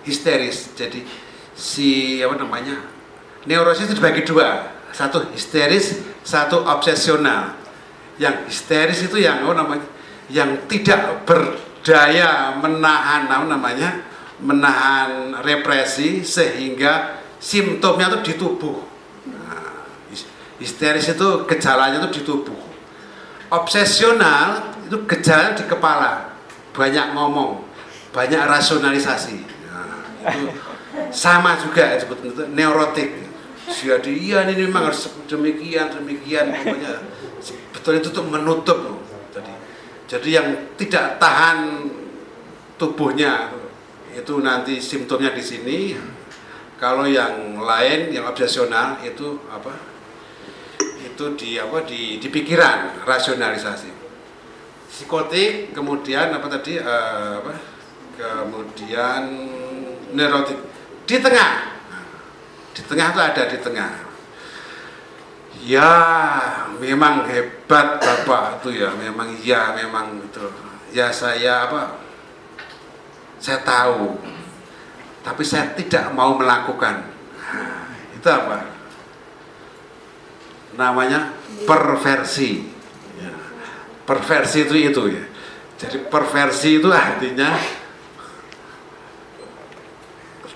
histeris. Jadi si apa namanya neurosis itu dibagi dua, satu histeris, satu obsesional. Yang histeris itu yang apa namanya yang tidak ber daya menahan apa namanya menahan represi sehingga simptomnya itu di tubuh. Nah, histeris itu gejalanya itu di tubuh. Obsesional itu gejala di kepala. Banyak ngomong banyak rasionalisasi. Nah, sama juga disebut itu neurotik. Jadi iya ini memang harus demikian demikian pokoknya betul itu tuh menutup. Jadi jadi yang tidak tahan tubuhnya itu nanti simptomnya di sini. Kalau yang lain yang obsesional itu apa? Itu di apa di, di pikiran rasionalisasi. Psikotik kemudian apa tadi? Uh, apa? Kemudian neurotik di tengah. Di tengah itu ada di tengah. Ya memang hebat bapak itu ya. Memang ya memang itu. Ya saya apa? Saya tahu. Tapi saya tidak mau melakukan. Nah, itu apa? Namanya perversi. Ya. perversi itu itu ya. Jadi perversi itu artinya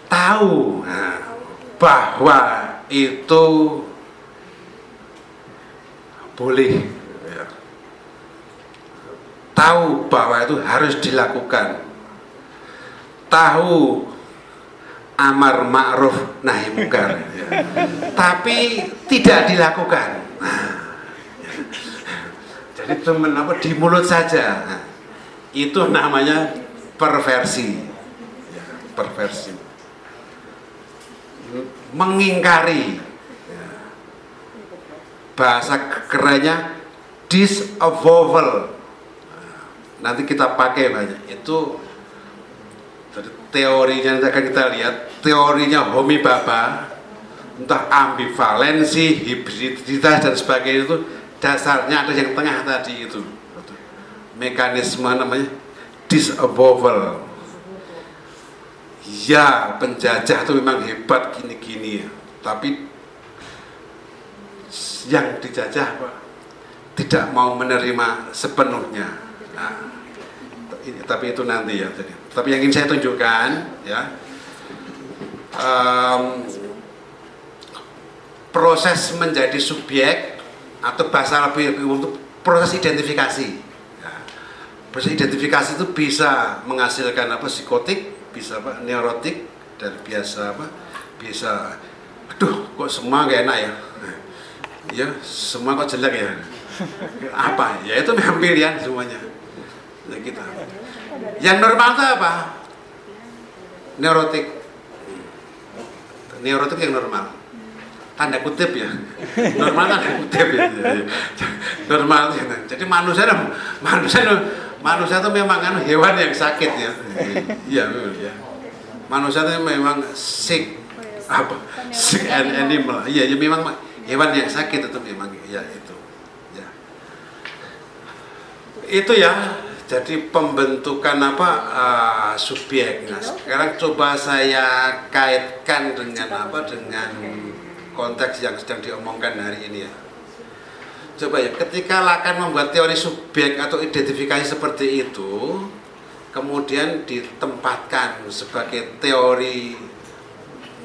tahu nah, bahwa itu boleh ya. tahu bahwa itu harus dilakukan tahu amar ma'ruf nahi mungkar ya. tapi tidak dilakukan nah, ya. jadi teman apa di mulut saja nah, itu namanya perversi perversi mengingkari. Bahasa kerennya disavowal nanti kita pakai banyak. Itu teorinya akan kita lihat. Teorinya Homi Baba entah ambivalensi, hibriditas dan sebagainya itu dasarnya ada yang tengah tadi itu. Mekanisme namanya disavowal ya penjajah itu memang hebat gini-gini ya. tapi yang dijajah Pak tidak mau menerima sepenuhnya nah, ini, tapi itu nanti ya jadi tapi yang ingin saya tunjukkan ya um, proses menjadi subjek atau bahasa lebih untuk proses identifikasi ya. proses identifikasi itu bisa menghasilkan apa psikotik bisa apa neurotik dan biasa apa bisa aduh kok semua gak enak ya? Ya semua kok jelek ya? Apa? Ya itu memang pilihan semuanya. Ya kita. Yang normal itu apa? Neurotik. Neurotik yang normal. Tanda kutip ya. Normal tanda kutip ya. Normal. Jadi manusia manusia manusia itu memang kan hewan yang sakit ya. Iya ya manusia itu memang sick. Apa? Sick and animal. Iya ya memang hewan yang sakit itu memang ya itu. Ya. Itu ya jadi pembentukan apa uh, subjek nah sekarang coba saya kaitkan dengan apa dengan konteks yang sedang diomongkan hari ini ya coba ya ketika Lakan membuat teori subjek atau identifikasi seperti itu kemudian ditempatkan sebagai teori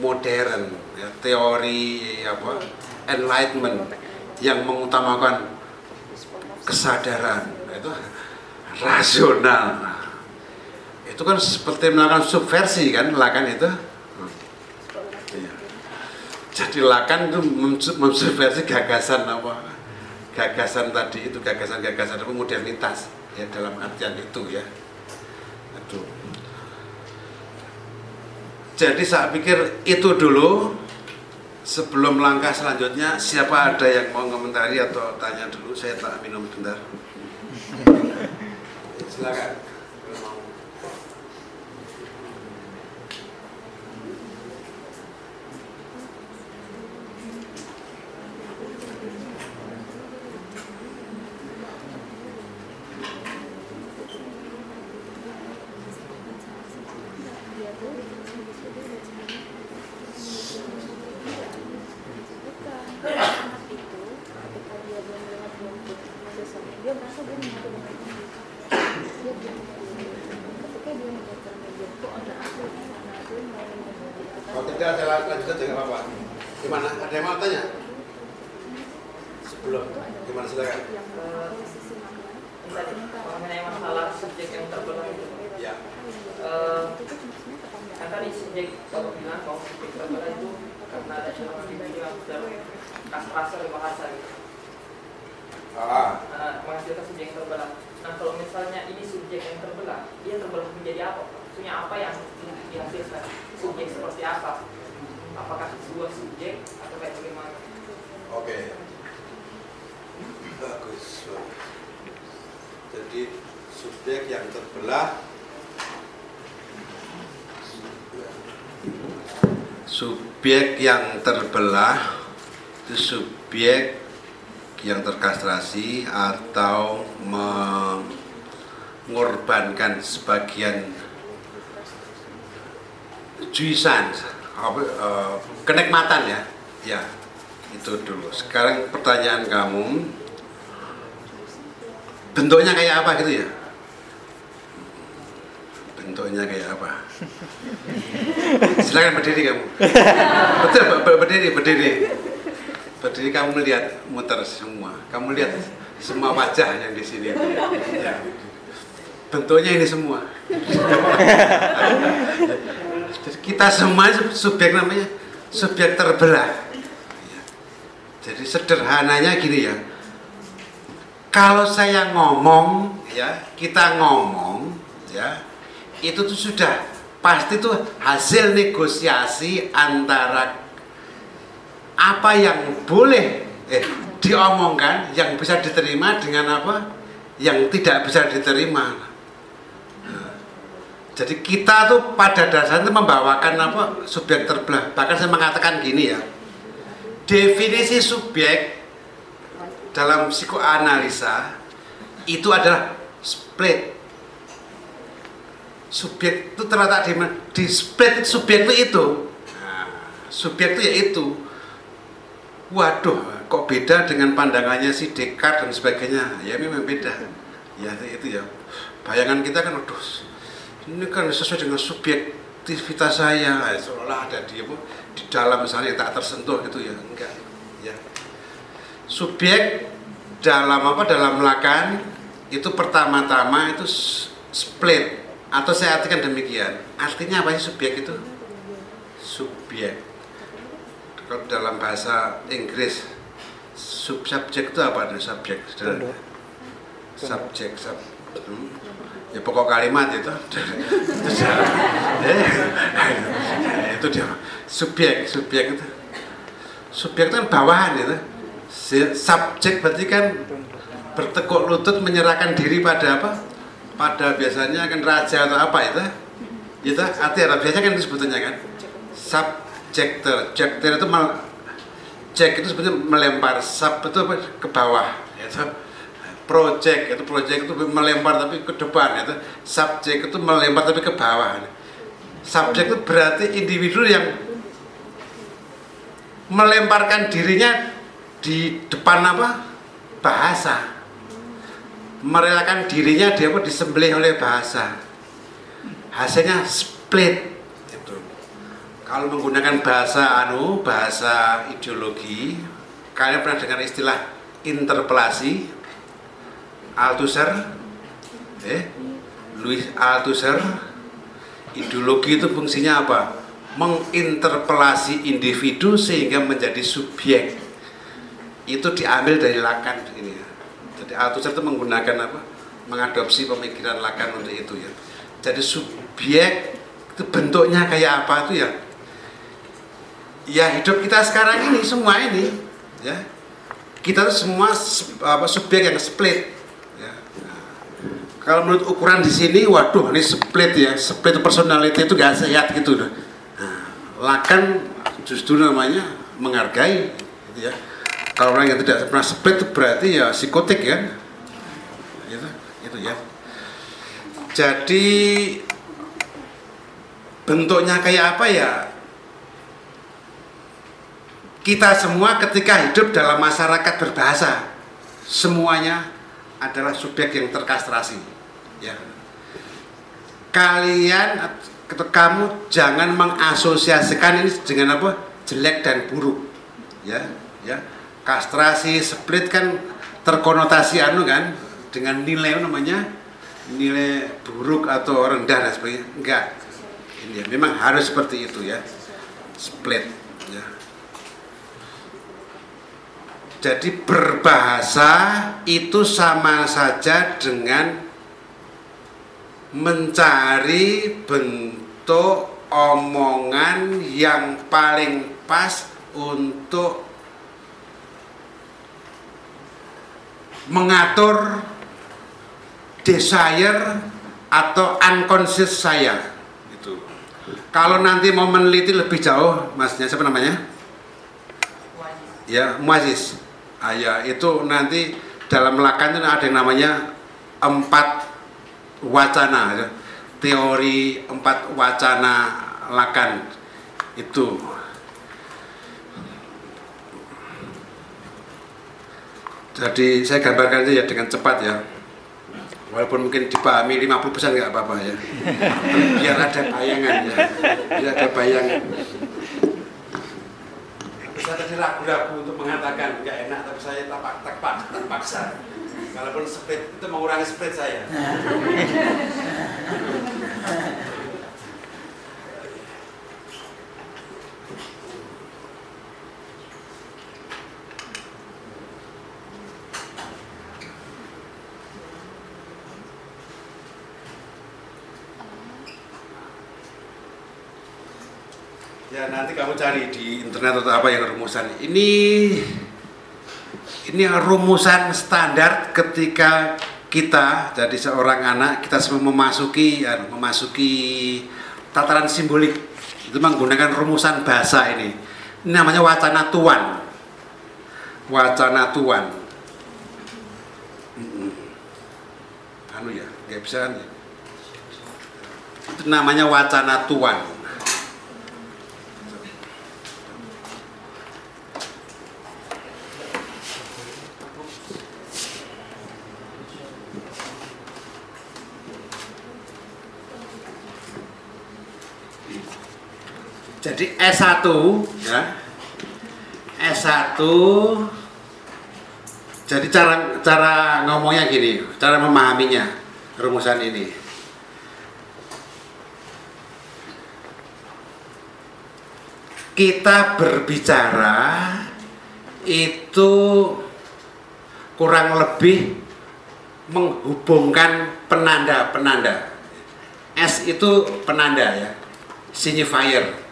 modern ya, teori apa enlightenment yang mengutamakan kesadaran itu rasional. Itu kan seperti melakukan subversi kan Lakan itu? Iya. jadi Lakan itu mensubversi gagasan apa gagasan tadi itu gagasan-gagasan modernitas ya dalam artian itu ya. Aduh. Jadi saya pikir itu dulu. Sebelum langkah selanjutnya siapa ada yang mau komentari atau tanya dulu? Saya tak minum bentar silakan atau mengorbankan sebagian juisan eh, kenikmatan ya? Ya itu dulu. Sekarang pertanyaan kamu bentuknya kayak apa gitu ya? Bentuknya kayak apa? Silakan berdiri kamu. Betul ber- ber- berdiri berdiri berdiri kamu melihat muter semua. Kamu lihat semua wajah yang di sini. Ya. bentuknya ini semua. Kita semua sub- subjek namanya subjek terbelah. Ya. jadi sederhananya gini ya. Kalau saya ngomong ya kita ngomong ya itu tuh sudah. Pasti tuh hasil negosiasi antara apa yang boleh eh diomongkan yang bisa diterima dengan apa? Yang tidak bisa diterima. Jadi kita tuh pada dasarnya membawakan apa? Subjek terbelah. Bahkan saya mengatakan gini ya. Definisi subjek dalam psikoanalisa itu adalah split. Subjek itu terletak di mana? di split subjek itu itu. Nah, subjek itu yaitu waduh kok beda dengan pandangannya si Descartes dan sebagainya? Ya memang beda. Ya itu ya. Bayangan kita kan waduh ini kan sesuai dengan subjektivitas saya. Eh, seolah ada di di dalam misalnya tak tersentuh gitu ya. Enggak ya. Subjek dalam apa dalam lakan itu pertama-tama itu split. Atau saya artikan demikian. Artinya apa sih subjek itu? Subjek kalau dalam bahasa Inggris sub subjek itu apa nih subjek? Subjek sub. Hmm. ya pokok kalimat itu. Itu dia. Eh, itu dia subjek subjek itu. Subjek itu kan bawahan itu. Subjek berarti kan bertekuk lutut menyerahkan diri pada apa? Pada biasanya kan raja atau apa itu? Itu arti Arab biasanya kan? Itu sebetulnya kan subjector jector itu mal jack itu sebetulnya melempar sub itu apa? ke bawah itu. Project itu project itu melempar tapi ke depan itu. Subject itu melempar tapi ke bawah subjek itu berarti individu yang melemparkan dirinya di depan apa? Bahasa. Merelakan dirinya dia pun disembelih oleh bahasa. Hasilnya split kalau menggunakan bahasa anu bahasa ideologi kalian pernah dengar istilah interpelasi Althusser eh Louis Althusser ideologi itu fungsinya apa menginterpelasi individu sehingga menjadi subjek itu diambil dari Lacan ini ya. Jadi Althusser itu menggunakan apa? Mengadopsi pemikiran Lacan untuk itu ya. Jadi subjek itu bentuknya kayak apa itu ya? Ya hidup kita sekarang ini semua ini ya. Kita tuh semua apa subjek yang split ya. Nah, kalau menurut ukuran di sini, waduh ini split ya, split personality itu gak sehat gitu. Nah, Lacan justru namanya menghargai gitu ya kalau orang yang tidak pernah split berarti ya psikotik kan itu itu ya jadi bentuknya kayak apa ya kita semua ketika hidup dalam masyarakat berbahasa semuanya adalah subjek yang terkastrasi ya. Kalian Itu kamu jangan mengasosiasikan ini dengan apa? Jelek dan buruk ya ya. Kastrasi split kan terkonotasi anu kan dengan nilai namanya? Nilai buruk atau rendah dan sebagainya. Enggak. Ini ya, memang harus seperti itu ya. Split ya jadi berbahasa itu sama saja dengan mencari bentuk omongan yang paling pas untuk mengatur desire atau unconscious saya itu. Kalau nanti mau meneliti lebih jauh, masnya siapa namanya? Wajib. Ya, Muaziz. Ah, ya, itu nanti dalam Lakan itu ada yang namanya empat wacana, ya. teori empat wacana Lakan itu. Jadi saya gambarkan aja ya dengan cepat ya. Walaupun mungkin dipahami 50% nggak apa-apa ya. Biar ada bayangan ya. Biar ada bayangan. Saya tadi ragu-ragu untuk mengatakan nggak enak, tapi saya terpak, terpak, terpaksa. Walaupun speed itu mengurangi speed saya. Ya nanti kamu cari di internet atau apa yang rumusan. Ini ini rumusan standar ketika kita jadi seorang anak kita semua memasuki ya, memasuki tataran simbolik itu menggunakan rumusan bahasa ini. Ini namanya wacana tuan. Wacana tuan. Anu ya, bisa kan ya? Itu namanya wacana tuan. Jadi S1 ya. S1 jadi cara cara ngomongnya gini, cara memahaminya rumusan ini. Kita berbicara itu kurang lebih menghubungkan penanda-penanda. S itu penanda ya, signifier.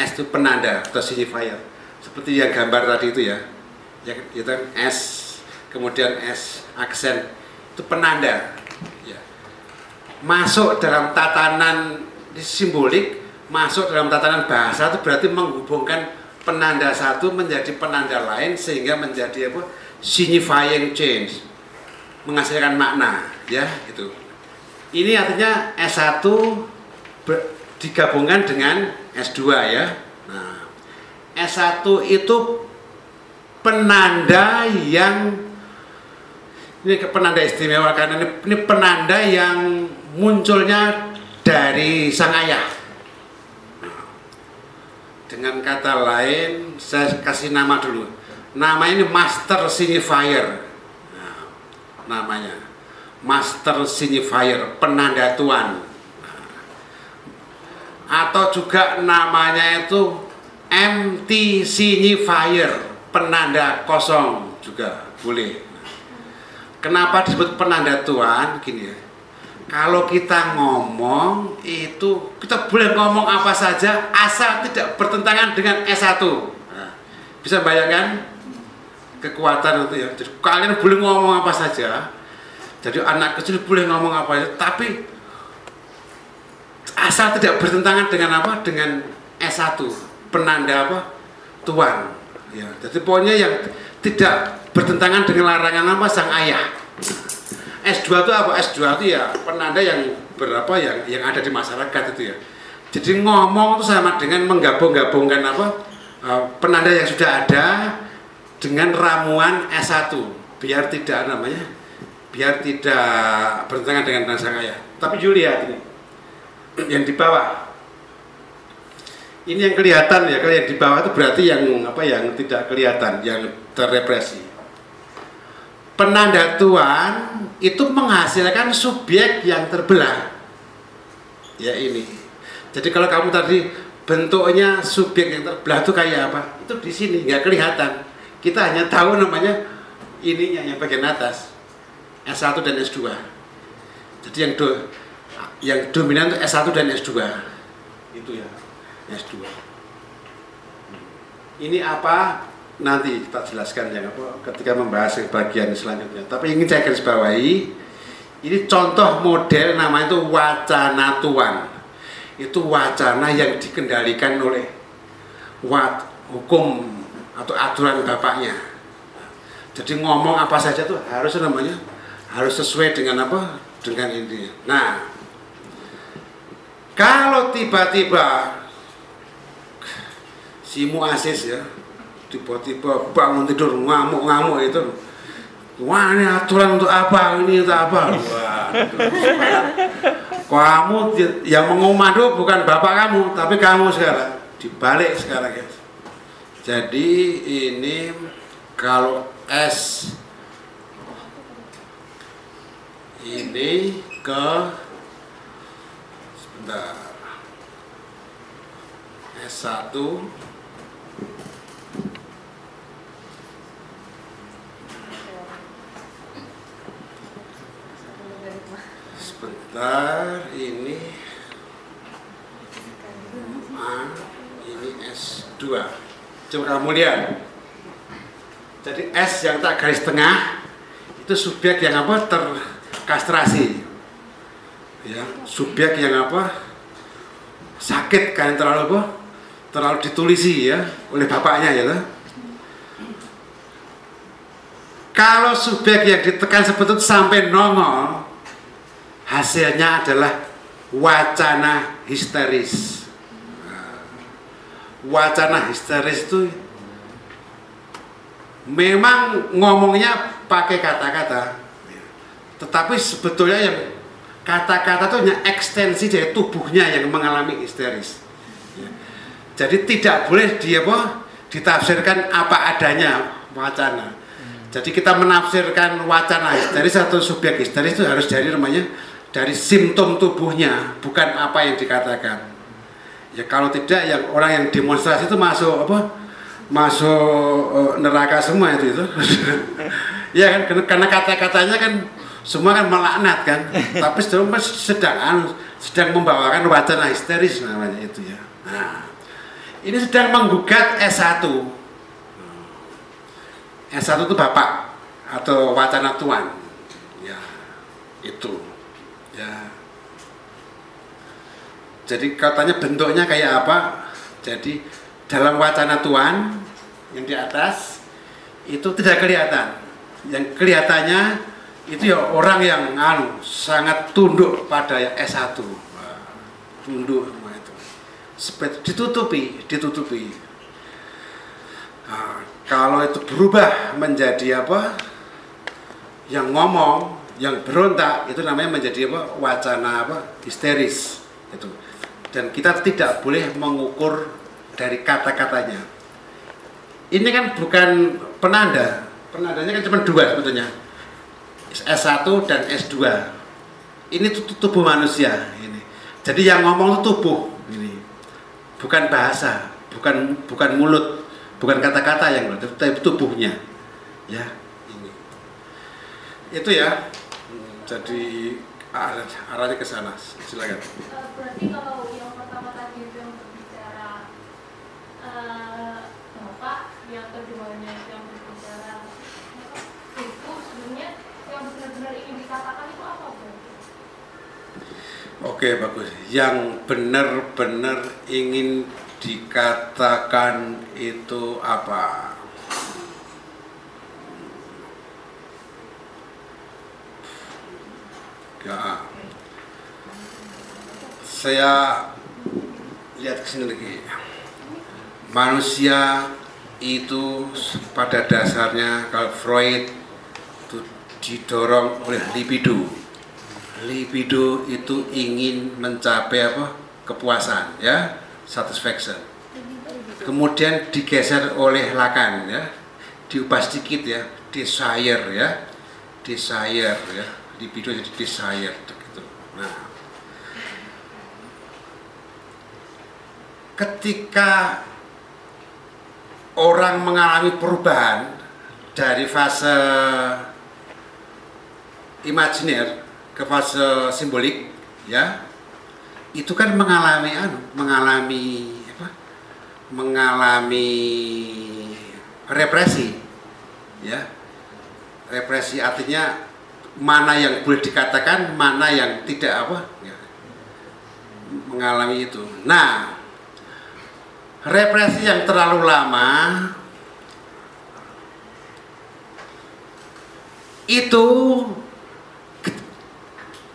Ya, S itu penanda atau signifier. Seperti yang gambar tadi itu ya. Ya, itu kan S, kemudian S aksen itu penanda. Ya. Masuk dalam tatanan simbolik, masuk dalam tatanan bahasa itu berarti menghubungkan penanda satu menjadi penanda lain sehingga menjadi apa? signifying change. Menghasilkan makna, ya, itu. Ini artinya S1 ber- digabungkan dengan S2 ya. Nah, S1 itu penanda yang ini penanda istimewa karena ini, ini penanda yang munculnya dari sang ayah. Nah, Dengan kata lain, saya kasih nama dulu. Nama ini Master Signifier. Nah, namanya Master Signifier, penanda tuan atau juga namanya itu empty signifier penanda kosong juga boleh. Kenapa disebut penanda tuan? Gini ya. Kalau kita ngomong itu kita boleh ngomong apa saja asal tidak bertentangan dengan S1 Nah, bisa bayangkan kekuatan itu ya. Jadi kalian boleh ngomong apa saja. Jadi anak kecil boleh ngomong apa saja tapi asal tidak bertentangan dengan apa? Dengan S1 penanda apa? Tuan ya jadi pokoknya yang tidak bertentangan dengan larangan apa? Sang ayah. S2 itu apa? S2 itu ya penanda yang berapa? Yang yang ada di masyarakat itu ya. Jadi ngomong itu sama dengan menggabung-gabungkan apa? Eh, penanda yang sudah ada dengan ramuan S1 biar tidak namanya? Biar tidak bertentangan dengan sang ayah. Tapi Julia ini yang di bawah. Ini yang kelihatan ya, kalau yang di bawah itu berarti yang apa yang tidak kelihatan, yang terrepresi. Penanda tuan itu menghasilkan subjek yang terbelah. Ya ini. Jadi kalau kamu tadi bentuknya subjek yang terbelah itu kayak apa? Itu di sini nggak kelihatan. Kita hanya tahu namanya ininya yang bagian atas. S1 dan S2. Jadi yang do, yang dominan itu S1 dan S2. Itu ya. S2. Ini apa? Nanti tak jelaskan ya apa ketika membahas bagian selanjutnya. Tapi ingin saya garis bawahi ini contoh model namanya itu wacana tuan. Itu wacana yang dikendalikan oleh wat hukum atau aturan bapaknya. Jadi ngomong apa saja tuh harus namanya harus sesuai dengan apa? Dengan ini. Nah, kalau tiba-tiba si muasis ya tiba-tiba bangun tidur ngamuk-ngamuk itu wah ini aturan untuk apa? Ini untuk apa? Wah kamu yang mengomando bukan bapak kamu tapi kamu sekarang. Dibalik sekarang ya jadi ini kalau S ini ke sebentar S1 sebentar ini A ini S2 coba kamu lihat. Jadi S yang tak garis tengah itu subjek yang apa terkastrasi ya subjek yang apa? Sakit kan terlalu apa? Terlalu ditulisi ya oleh bapaknya ya toh. kalau subjek yang ditekan itu sampai nongol hasilnya adalah wacana histeris. Nah, wacana histeris itu memang ngomongnya pakai kata-kata tetapi sebetulnya yang kata-kata itu hanya ekstensi dari tubuhnya yang mengalami histeris. Ya. jadi tidak boleh dia apa ditafsirkan apa adanya wacana. Jadi kita menafsirkan wacana histeris atau subjek histeris itu harus dari namanya dari simptom tubuhnya bukan apa yang dikatakan. Ya kalau tidak yang orang yang demonstrasi itu masuk apa masuk eh, neraka semua itu itu. Ya kan karena kata-katanya kan semua kan melaknat kan? Tapi sedang sedang sedang membawakan wacana histeris namanya itu ya. Nah ini sedang menggugat S1 S1 itu bapak atau wacana tuan. Ya itu. Ya. Jadi katanya bentuknya kayak apa? Jadi dalam wacana tuan yang di atas itu tidak kelihatan. Yang kelihatannya itu ya orang yang anu sangat tunduk pada yang S1 Wah, tunduk semua itu. Seperti ditutupi ditutupi. Nah, kalau itu berubah menjadi apa? Yang ngomong yang berontak itu namanya menjadi apa? Wacana apa? Histeris itu. Dan kita tidak boleh mengukur dari kata-katanya. Ini kan bukan penanda. Penandanya kan cuma dua sebetulnya S1 dan S2 ini tu- tu- tubuh manusia ini. Jadi yang ngomong itu tubuh ini. Bukan bahasa bukan bukan mulut bukan kata-kata yang tapi tubuhnya ya ini. Itu ya. Jadi arah- arahnya ke sana. Silakan. Eh, berarti kalau yang pertama tadi itu yang berbicara eh, bapak, yang keduanya yang berbicara itu sebenarnya yang benar-benar ingin dikatakan itu? Oke bagus. Yang benar-benar ingin dikatakan itu apa? Ya. Saya lihat ke sini lagi. Manusia itu pada dasarnya kalau Freud didorong oleh libido. Libido itu ingin mencapai apa? Kepuasan ya. Satisfaction. Kemudian digeser oleh lakan ya. Diubah sedikit ya. Desire ya. Desire ya. Libido jadi desire gitu nah. Ketika orang mengalami perubahan dari fase imajiner ke fase simbolik ya. Itu kan mengalami anu mengalami apa? Mengalami represi ya. Represi artinya mana yang boleh dikatakan mana yang tidak apa ya, mengalami itu. Nah represi yang terlalu lama itu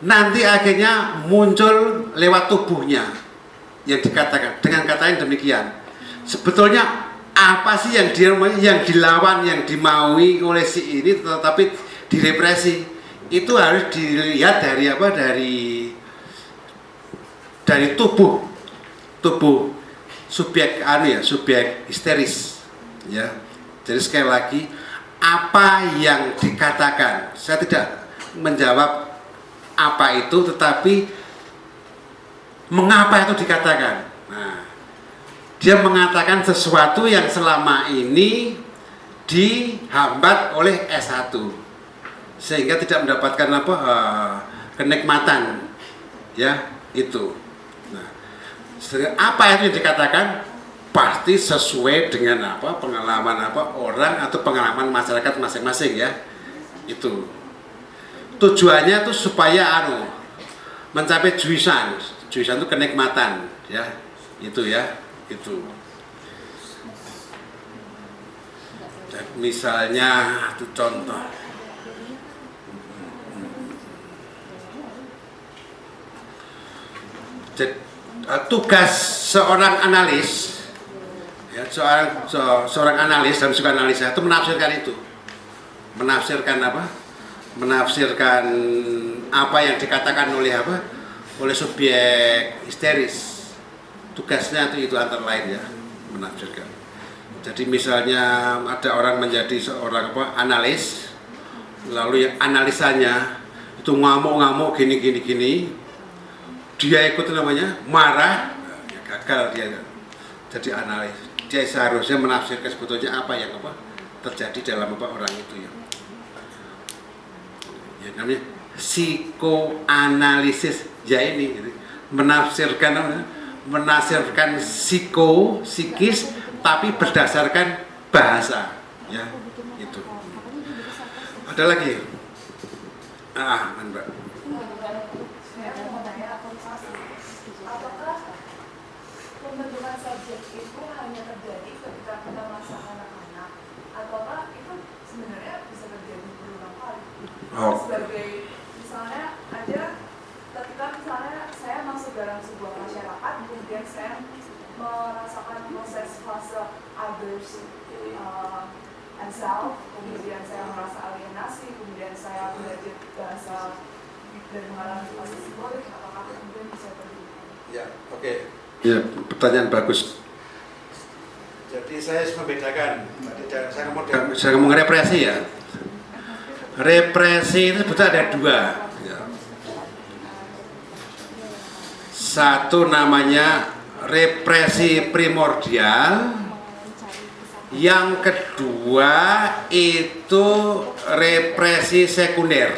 nanti akhirnya muncul lewat tubuhnya yang dikatakan. Dengan kata yang demikian. Sebetulnya apa sih yang dia yang dilawan yang dimaui oleh si ini tetapi direpresi? Itu harus dilihat dari apa? Dari dari tubuh. Tubuh subjek anu ya subjek histeris. Ya. Jadi sekali lagi apa yang dikatakan? Saya tidak menjawab apa itu tetapi mengapa itu dikatakan? Nah dia mengatakan sesuatu yang selama ini dihambat oleh S1 sehingga tidak mendapatkan apa uh, kenikmatan ya itu. Nah apa itu yang dikatakan? Pasti sesuai dengan apa pengalaman apa orang atau pengalaman masyarakat masing-masing ya itu tujuannya tuh supaya anu mencapai juisan. Juisan itu kenikmatan ya. Itu ya itu. Misalnya itu contoh. Jadi, tugas seorang analis ya, seorang se, seorang analis dan suka analisa itu menafsirkan itu. Menafsirkan apa menafsirkan apa yang dikatakan oleh apa? Oleh subjek histeris. Tugasnya itu itu antara lain ya menafsirkan. Jadi misalnya ada orang menjadi seorang apa? Analis lalu yang analisanya itu ngamuk-ngamuk gini gini gini. Dia ikut namanya marah ya gagal dia. Jadi analis. Dia seharusnya menafsirkan sebetulnya apa yang apa? Terjadi dalam apa orang itu ya ya namanya psikoanalisis. Ya ini gitu. menafsirkan menafsirkan psiko psikis tapi berdasarkan bahasa. Ya itu. Ada lagi? Ah mbak apakah pembentukan subjek itu hanya terjadi ketika kita masa anak-anak ataukah itu sebenarnya bisa terjadi berulang kali oh sebagai misalnya ada ketika misalnya saya masuk dalam sebuah masyarakat kemudian saya merasakan proses fase others uh, and self kemudian saya merasa alienasi kemudian saya belajar bahasa dan mengalami fase simbolik apakah kemudian bisa terjadi Ya, oke. Ya, pertanyaan bagus. Jadi saya harus membedakan. Saya ngomong saya ngomong represi ya. Represi itu sebetulnya ada dua. Ya. Satu namanya represi primordial. Yang kedua itu represi sekunder.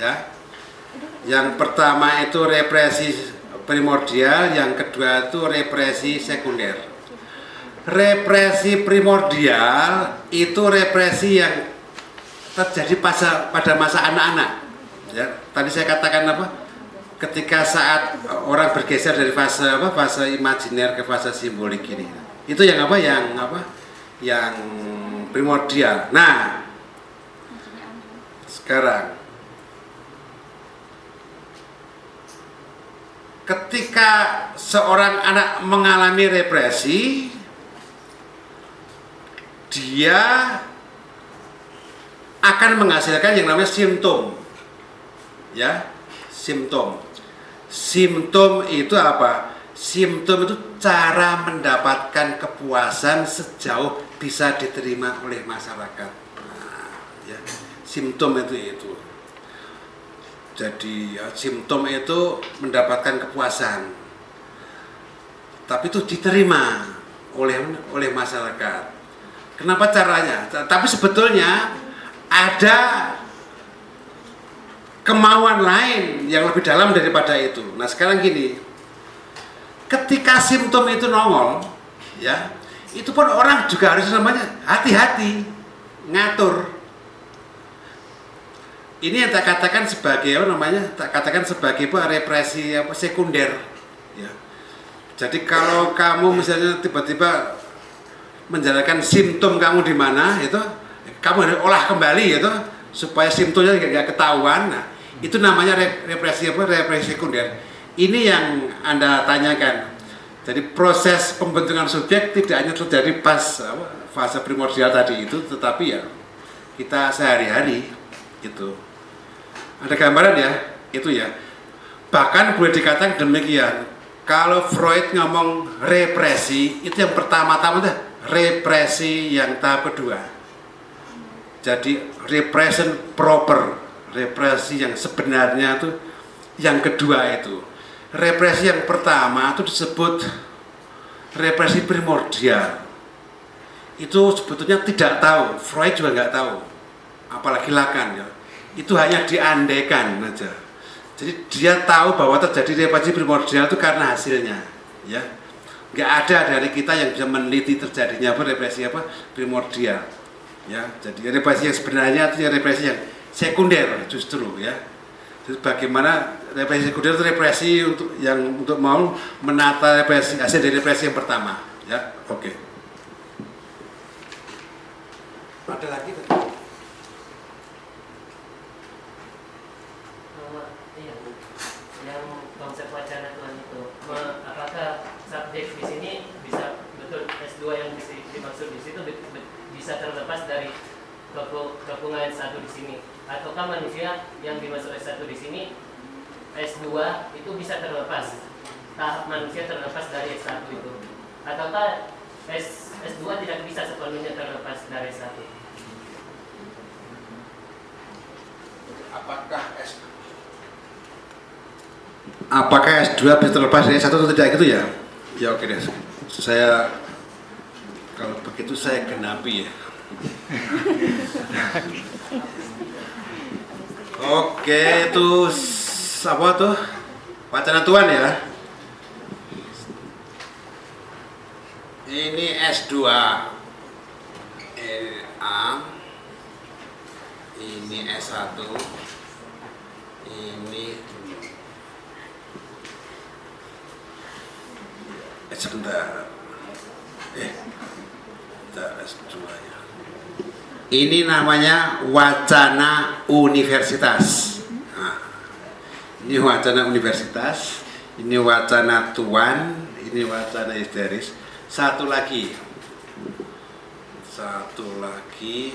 Ya. Yang pertama itu represi primordial, yang kedua itu represi sekunder. Represi primordial itu represi yang terjadi pada pada masa anak-anak. Ya, tadi saya katakan apa? Ketika saat orang bergeser dari fase apa? Fase imajiner ke fase simbolik ini. Itu yang apa? Yang apa? Yang primordial. Nah, sekarang ketika seorang anak mengalami represi, dia akan menghasilkan yang namanya simptom. ya simptom. Simptom itu apa? Simptom itu cara mendapatkan kepuasan sejauh bisa diterima oleh masyarakat. Nah, ya simptom itu itu. Jadi ya, simptom itu mendapatkan kepuasan tapi itu diterima oleh oleh masyarakat. Kenapa caranya? Tapi sebetulnya ada kemauan lain yang lebih dalam daripada itu. Nah sekarang gini, ketika simptom itu nongol, ya itu pun orang juga harus namanya hati-hati ngatur. Ini yang tak katakan sebagai apa namanya? Tak katakan sebagai apa represi apa sekunder. Ya. Jadi kalau kamu misalnya tiba-tiba menjalankan simptom kamu di mana itu kamu olah kembali itu supaya simptomnya nggak ketahuan. Nah, itu namanya represi apa? Represi sekunder. Ini yang anda tanyakan. Jadi proses pembentukan subjek tidak hanya terjadi pas fase primordial tadi itu tetapi ya kita sehari-hari gitu. Ada gambaran ya? Itu ya. Bahkan boleh dikatakan demikian. Kalau Freud ngomong represi itu yang pertama-tama represi yang tahap kedua jadi repression proper represi yang sebenarnya itu yang kedua itu. Represi yang pertama itu disebut represi primordial. Itu sebetulnya tidak tahu Freud juga nggak tahu. Apalagi Lacan ya. Itu hanya diandaikan aja. Jadi dia tahu bahwa terjadi represi primordial itu karena hasilnya ya. Nggak ada dari kita yang bisa meneliti terjadinya apa represi apa primordial ya jadi represi yang sebenarnya itu represi yang sekunder justru ya. Jadi bagaimana represi sekunder itu represi untuk yang untuk mau menata represi hasil dari represi yang pertama ya. Oke. Okay. Ada lagi iya, yang konsep wacana Tuhan itu apakah subjek di sini bisa betul S2 yang dimaksud di situ bisa terlepas dari kepungan satu di sini. Ataukah manusia yang dimaksud S1 di sini S2 itu bisa terlepas? Tahap manusia terlepas dari S1 itu. Ataukah S, S2 tidak bisa sepenuhnya terlepas dari S1 apakah S apakah S2 bisa terlepas dari S1 atau tidak? Gitu ya? Ya oke deh. Saya kalau begitu saya genapi ya Oke, itu apa tuh? Wacana Tuhan ya. Ini S2. A. Ini S1. Ini eh sebentar. Eh, S2 ya. Ini namanya wacana universitas. Nah, ini wacana universitas, ini wacana tuan, ini wacana histeris. Satu lagi, satu lagi.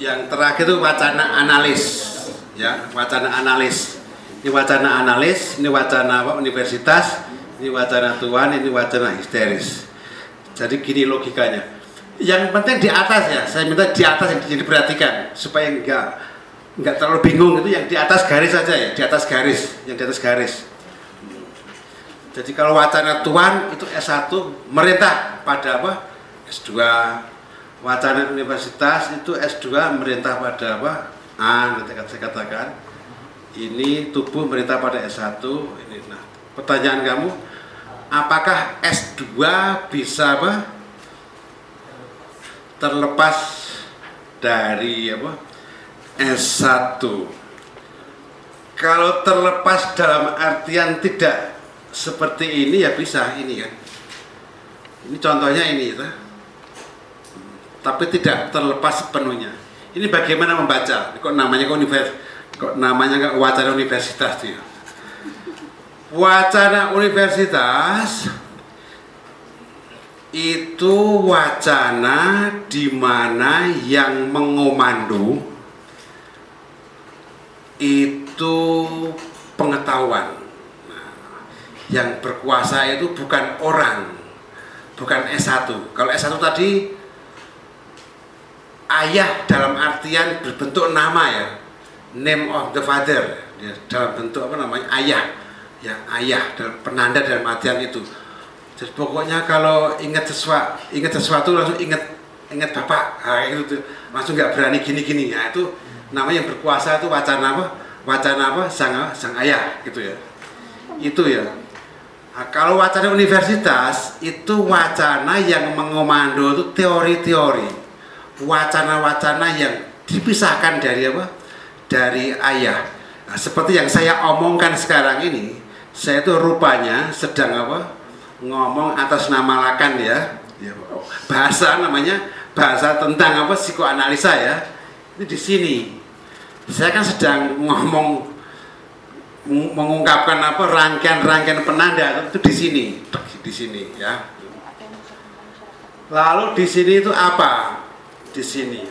Yang terakhir itu wacana analis ya wacana analis. Ini wacana analis ini wacana universitas ini wacana tuan ini wacana histeris. Jadi gini logikanya. Yang penting di atas ya saya minta di atas yang diperhatikan supaya enggak enggak terlalu bingung. Itu yang di atas garis saja ya di atas garis yang di atas garis. Jadi kalau wacana tuan itu S1 merintah pada apa? S2 wacana universitas itu S2 merintah pada apa? A, nanti saya katakan. Ini tubuh merintah pada S1 ini nah pertanyaan kamu apakah S2 bisa apa? Terlepas dari apa? S1 kalau terlepas dalam artian tidak seperti ini ya bisa ini kan. Ini contohnya ini ya tapi tidak terlepas sepenuhnya. Ini bagaimana membaca? Kok namanya kok univers kok namanya kok wacana universitas dia? Wacana universitas itu wacana di mana yang mengomando itu pengetahuan. Nah, yang berkuasa itu bukan orang, bukan S1. Kalau S1 tadi ayah dalam artian berbentuk nama ya, name of the father, ya, dalam bentuk apa namanya ayah, ya ayah dalam penanda dalam artian itu. Jadi pokoknya kalau ingat sesuatu, ingat sesuatu langsung ingat ingat bapak, nah, itu langsung nggak berani gini-gini. Ya itu namanya yang berkuasa itu wacana apa? Wacana apa? Sang sang ayah gitu ya. Itu ya. Nah, kalau wacana universitas itu wacana yang mengomando itu teori-teori, wacana-wacana yang dipisahkan dari apa? Dari ayah. Nah, seperti yang saya omongkan sekarang ini, saya itu rupanya sedang apa? ngomong atas nama Lakan ya. ya bahasa namanya bahasa tentang apa psikoanalisa ya. Ini di sini. Saya kan sedang ngomong mengungkapkan apa rangkaian-rangkaian penanda itu di sini, di sini ya. Lalu di sini itu apa? Di sini.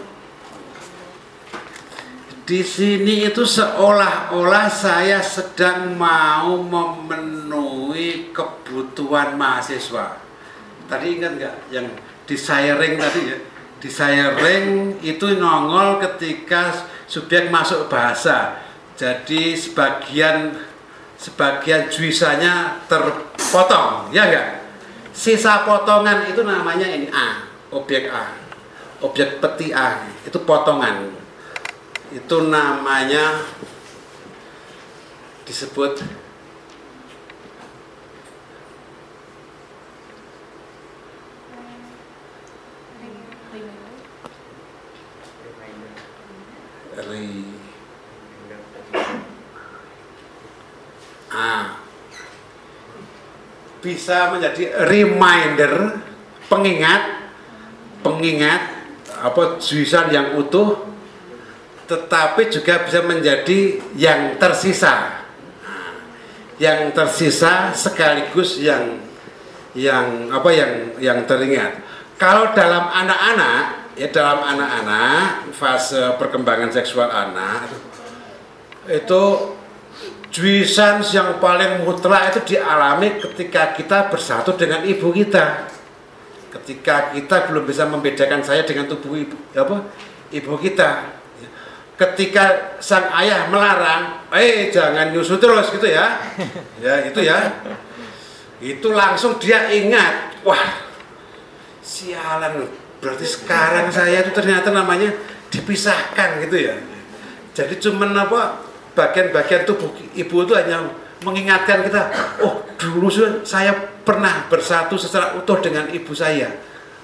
Di sini itu seolah-olah saya sedang mau memenuhi kebutuhan mahasiswa. Tadi ingat nggak yang di sharing tadi ya? Di sharing itu nongol ketika subjek masuk bahasa. Jadi sebagian sebagian juisanya terpotong, ya enggak? Sisa potongan itu namanya ini A, objek A. Objek peti A itu potongan. Itu namanya disebut ah bisa menjadi reminder pengingat pengingat apa juisan yang utuh tetapi juga bisa menjadi yang tersisa. Yang tersisa sekaligus yang yang apa yang yang teringat. Kalau dalam anak-anak ya dalam anak-anak fase perkembangan seksual anak itu juisan yang paling mutlak itu dialami ketika kita bersatu dengan ibu kita ketika kita belum bisa membedakan saya dengan tubuh ibu apa ibu kita. Ketika sang ayah melarang eh jangan nyusu terus gitu ya. Ya itu ya. Itu langsung dia ingat wah sialan berarti sekarang saya itu ternyata namanya dipisahkan gitu ya. Jadi cuman apa bagian-bagian tubuh ibu itu hanya mengingatkan kita oh dulu saya pernah bersatu secara utuh dengan ibu saya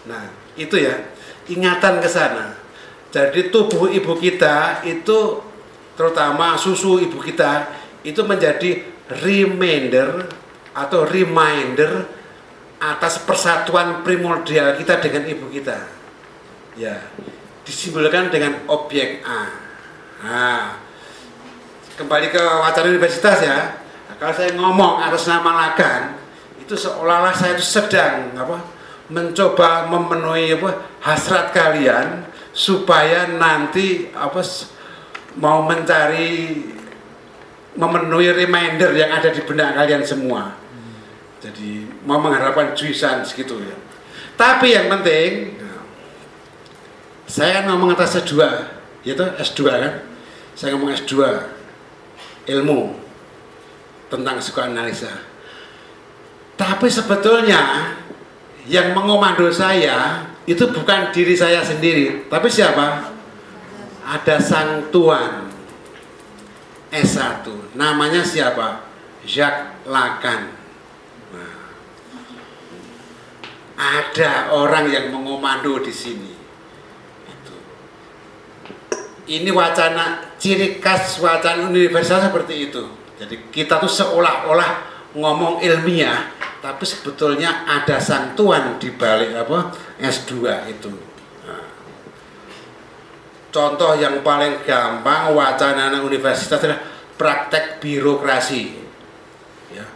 nah itu ya ingatan ke sana jadi tubuh ibu kita itu terutama susu ibu kita itu menjadi reminder atau reminder atas persatuan primordial kita dengan ibu kita. Ya, disimbolkan dengan objek A. Nah, kembali ke wacana universitas ya. Kalau saya ngomong atas nama Lagan, itu seolah-olah saya itu sedang apa? mencoba memenuhi apa hasrat kalian supaya nanti apa mau mencari memenuhi reminder yang ada di benak kalian semua. Jadi mau mengharapkan juisan segitu ya. Tapi yang penting saya kan ngomong atas S2, yaitu S2 kan. Saya ngomong S2 ilmu tentang psikoanalisa. Tapi sebetulnya yang mengomando saya itu bukan diri saya sendiri, tapi siapa? Ada sang tuan S1, namanya siapa? Jacques Lacan. Nah, ada orang yang mengomando di sini. Itu. Ini wacana ciri khas wacana universal seperti itu. Jadi kita tuh seolah-olah ngomong ilmiah, tapi sebetulnya ada sang tuan di balik apa S2 itu. Nah. contoh yang paling gampang wacana anak universitas adalah praktek birokrasi. Ya.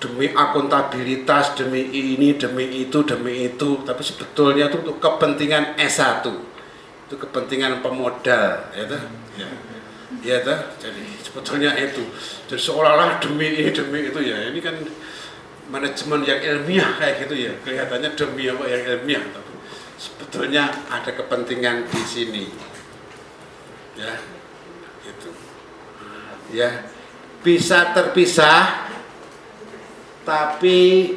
Demi akuntabilitas demi ini demi itu demi itu tapi sebetulnya itu untuk kepentingan S1 itu kepentingan pemodal ya ya. Ya jadi sebetulnya itu jadi seolah-olah demi ini demi itu ya. Ini kan manajemen yang ilmiah kayak gitu ya. Kelihatannya demi apa yang ilmiah tapi sebetulnya ada kepentingan di sini. Ya gitu. Ya bisa terpisah tapi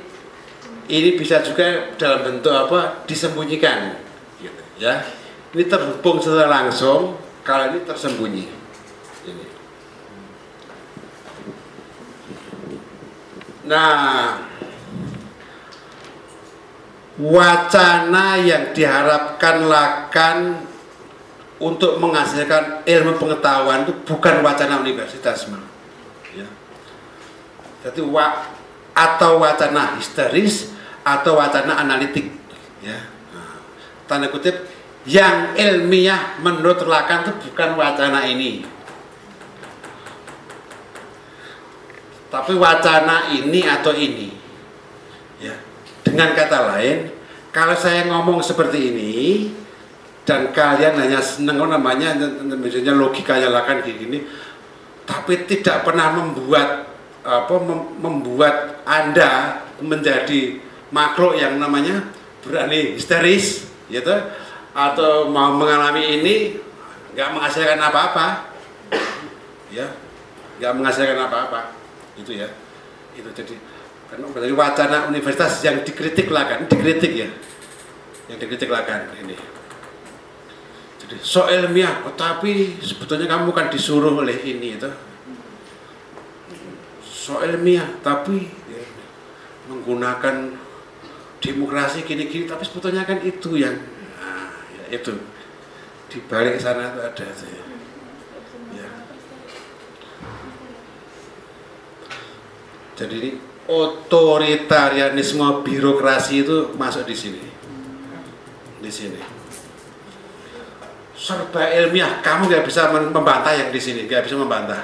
ini bisa juga dalam bentuk apa disembunyikan gitu ya. Ini terhubung secara langsung kalau ini tersembunyi ini. Nah wacana yang diharapkan lakan untuk menghasilkan ilmu pengetahuan itu bukan wacana universitas Mas. ya. jadi wa, atau wacana histeris atau wacana analitik ya nah, tanda kutip yang ilmiah menurut lakan itu bukan wacana ini tapi wacana ini atau ini ya dengan kata lain kalau saya ngomong seperti ini dan kalian hanya seneng namanya misalnya logikanya lakan kayak gini tapi tidak pernah membuat apa mem- membuat anda menjadi makhluk yang namanya berani histeris gitu atau mau mengalami ini nggak menghasilkan apa-apa ya nggak menghasilkan apa-apa itu ya. Itu jadi karena dari wacana universitas yang dikritik lah kan dikritik ya. Yang dikritik lah kan ini. Jadi so ilmiah oh, tapi sebetulnya kamu kan disuruh oleh ini itu. So ilmiah tapi ya, menggunakan demokrasi gini-gini tapi sebetulnya kan itu yang nah, ya, itu. Di balik sana itu ada itu ya. Jadi otoritarianisme birokrasi itu masuk di sini. Di sini. Serba ilmiah. Kamu nggak bisa membantah yang di sini. Nggak bisa membantah.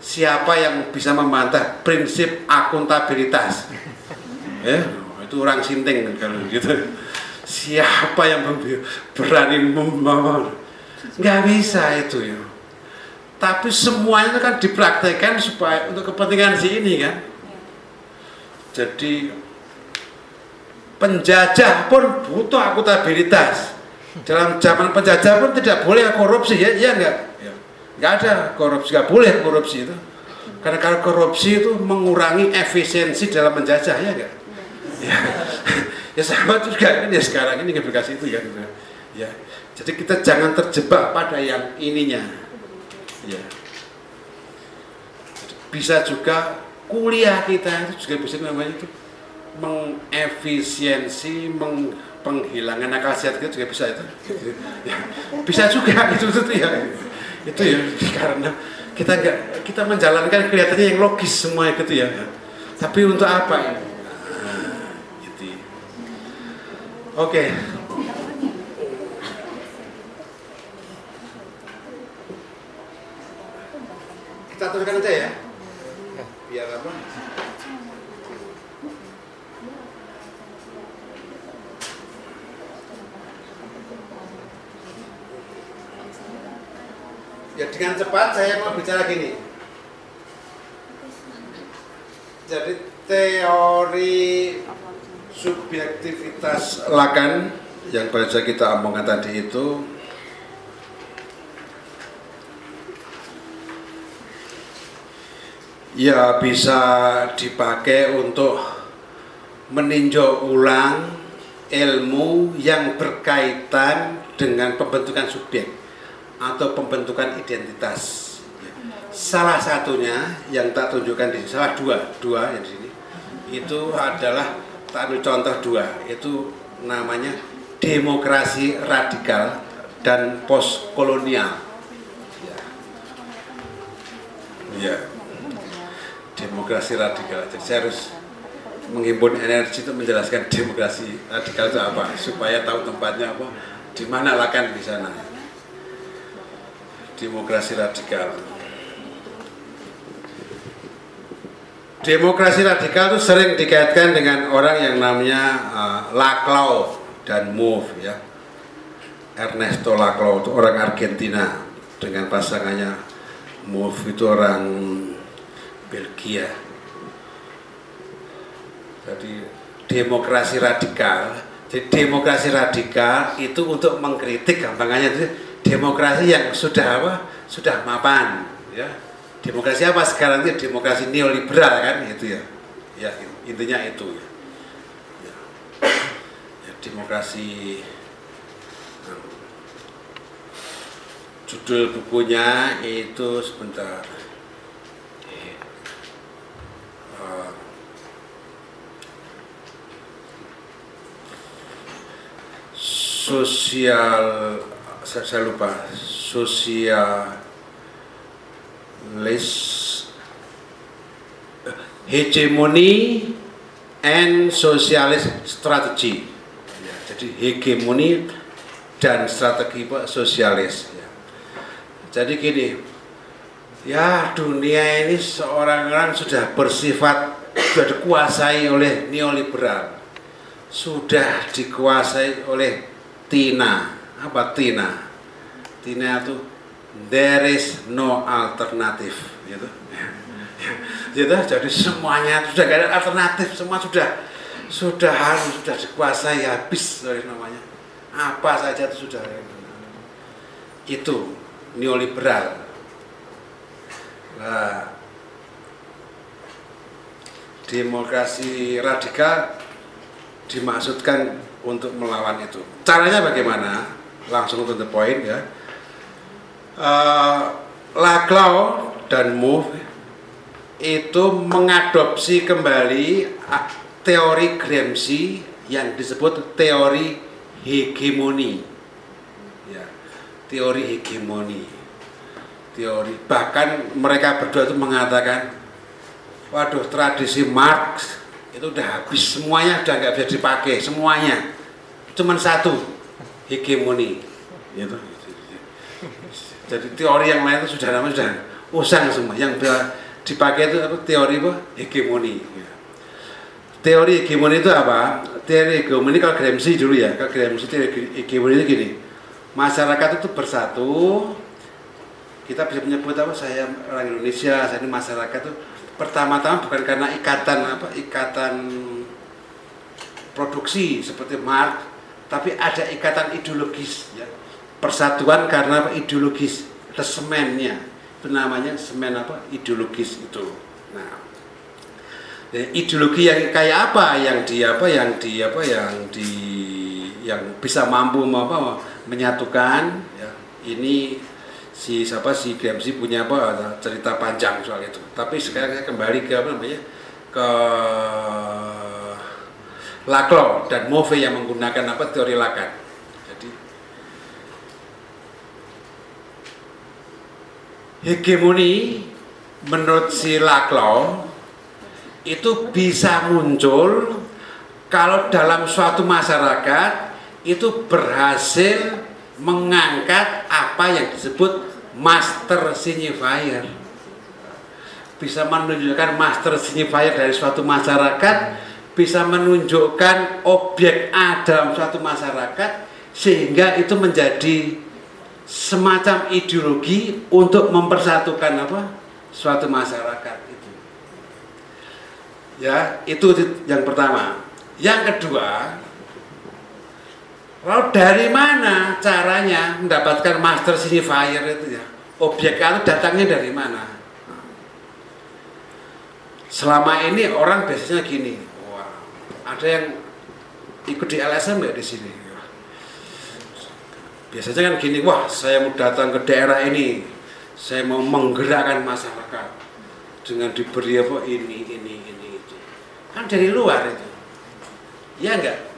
Siapa yang bisa membantah prinsip akuntabilitas? Ya itu orang sinting kalau gitu. Siapa yang berani membangun nggak bisa itu ya tapi semuanya itu kan dipraktekkan supaya untuk kepentingan si ini kan. Jadi penjajah pun butuh akuntabilitas. Dalam zaman penjajah pun tidak boleh korupsi ya iya enggak ya. nggak ada korupsi nggak boleh korupsi itu. Karena kalau korupsi itu mengurangi efisiensi dalam menjajah ya enggak ya, ya sama juga kan ya sekarang ini aplikasi itu ya. Ya. Jadi kita jangan terjebak pada yang ininya ya bisa juga kuliah kita itu juga bisa namanya itu mengefisiensi meng, penghilangan akal sehat kita juga bisa itu. Ya, bisa juga itu itu ya. Itu ya karena kita enggak kita menjalankan kelihatannya yang logis semua gitu ya. Tapi untuk apa? Ini nah, gitu. Oke kita teruskan aja ya. Biar apa? Ya dengan cepat saya mau bicara gini. Jadi teori subjektivitas lakan yang saja kita omongkan tadi itu ya bisa dipakai untuk meninjau ulang ilmu yang berkaitan dengan pembentukan subjek atau pembentukan identitas. Salah satunya yang tak tunjukkan di sini, salah dua, dua yang di sini, itu adalah tak ambil contoh dua, itu namanya demokrasi radikal dan postkolonial. Ya. ya demokrasi radikal. Jadi saya harus menghimpun energi untuk menjelaskan demokrasi radikal itu apa supaya tahu tempatnya apa di mana lakan di sana. demokrasi radikal. Demokrasi radikal itu sering dikaitkan dengan orang yang namanya uh, Laclau dan Move ya. Ernesto Laclau itu orang Argentina dengan pasangannya Move itu orang Belgia. Jadi demokrasi radikal, jadi demokrasi radikal itu untuk mengkritik gampangannya demokrasi yang sudah apa? Sudah mapan ya demokrasi apa sekarang ini demokrasi neoliberal kan itu ya ya intinya itu ya, ya. ya demokrasi hmm. judul bukunya itu sebentar Uh, sosial saya, saya lupa sosial list hegemony and socialist strategy ya, jadi hegemoni dan strategi sosialis ya. jadi gini ya dunia ini seorang orang sudah bersifat sudah dikuasai oleh neoliberal. Sudah dikuasai oleh Tina. Apa Tina? Tina itu there is no alternative. Gitu. Gitu jadi semuanya sudah gak ada alternatif. Semua sudah sudah harus sudah dikuasai habis dari namanya. Apa saja itu sudah. Itu neoliberal nah, demokrasi radikal dimaksudkan untuk melawan itu. Caranya bagaimana? Langsung to the point ya. Uh, Laclau dan Mouffe itu mengadopsi kembali teori Gramsci yang disebut teori hegemoni. Ya, teori hegemoni teori. Bahkan mereka berdua itu mengatakan waduh tradisi Marx itu udah habis. Semuanya udah nggak bisa dipakai. Semuanya. Cuman satu hegemoni. Gitu. Jadi teori yang lain itu sudah namanya sudah usang semua. Yang bisa dipakai itu apa? Teori apa? Hegemoni. Teori hegemoni itu apa? Teori hegemoni kalau Gramsci dulu ya. Kalau Gramsci teori hegemoni itu gini. Masyarakat itu bersatu kita bisa menyebut apa saya orang Indonesia saya ini masyarakat itu pertama-tama bukan karena ikatan apa ikatan produksi seperti Marx tapi ada ikatan ideologis ya. Persatuan karena apa? ideologis ada semennya. Itu namanya semen apa ideologis itu. Nah ya, ideologi yang kayak apa yang di apa yang di apa yang di yang bisa mampu apa menyatukan ya. Ini si siapa si Gramsci punya apa cerita panjang soal itu. Tapi sekarang saya kembali ke apa namanya ke Laclau dan Move yang menggunakan apa teori Lacan. Hegemoni menurut si Laclau itu bisa muncul kalau dalam suatu masyarakat itu berhasil mengangkat apa yang disebut master signifier. Bisa menunjukkan master signifier dari suatu masyarakat bisa menunjukkan objek A suatu masyarakat sehingga itu menjadi semacam ideologi untuk mempersatukan apa? Suatu masyarakat itu. Ya itu yang pertama. Yang kedua lalu dari mana caranya mendapatkan master signifier itu ya? Objek itu datangnya dari mana? Selama ini orang biasanya gini wah ada yang ikut di LSM ya di sini? Biasanya kan gini wah saya mau datang ke daerah ini saya mau menggerakkan masyarakat dengan diberi apa ini ini ini itu. Kan dari luar itu. Ya enggak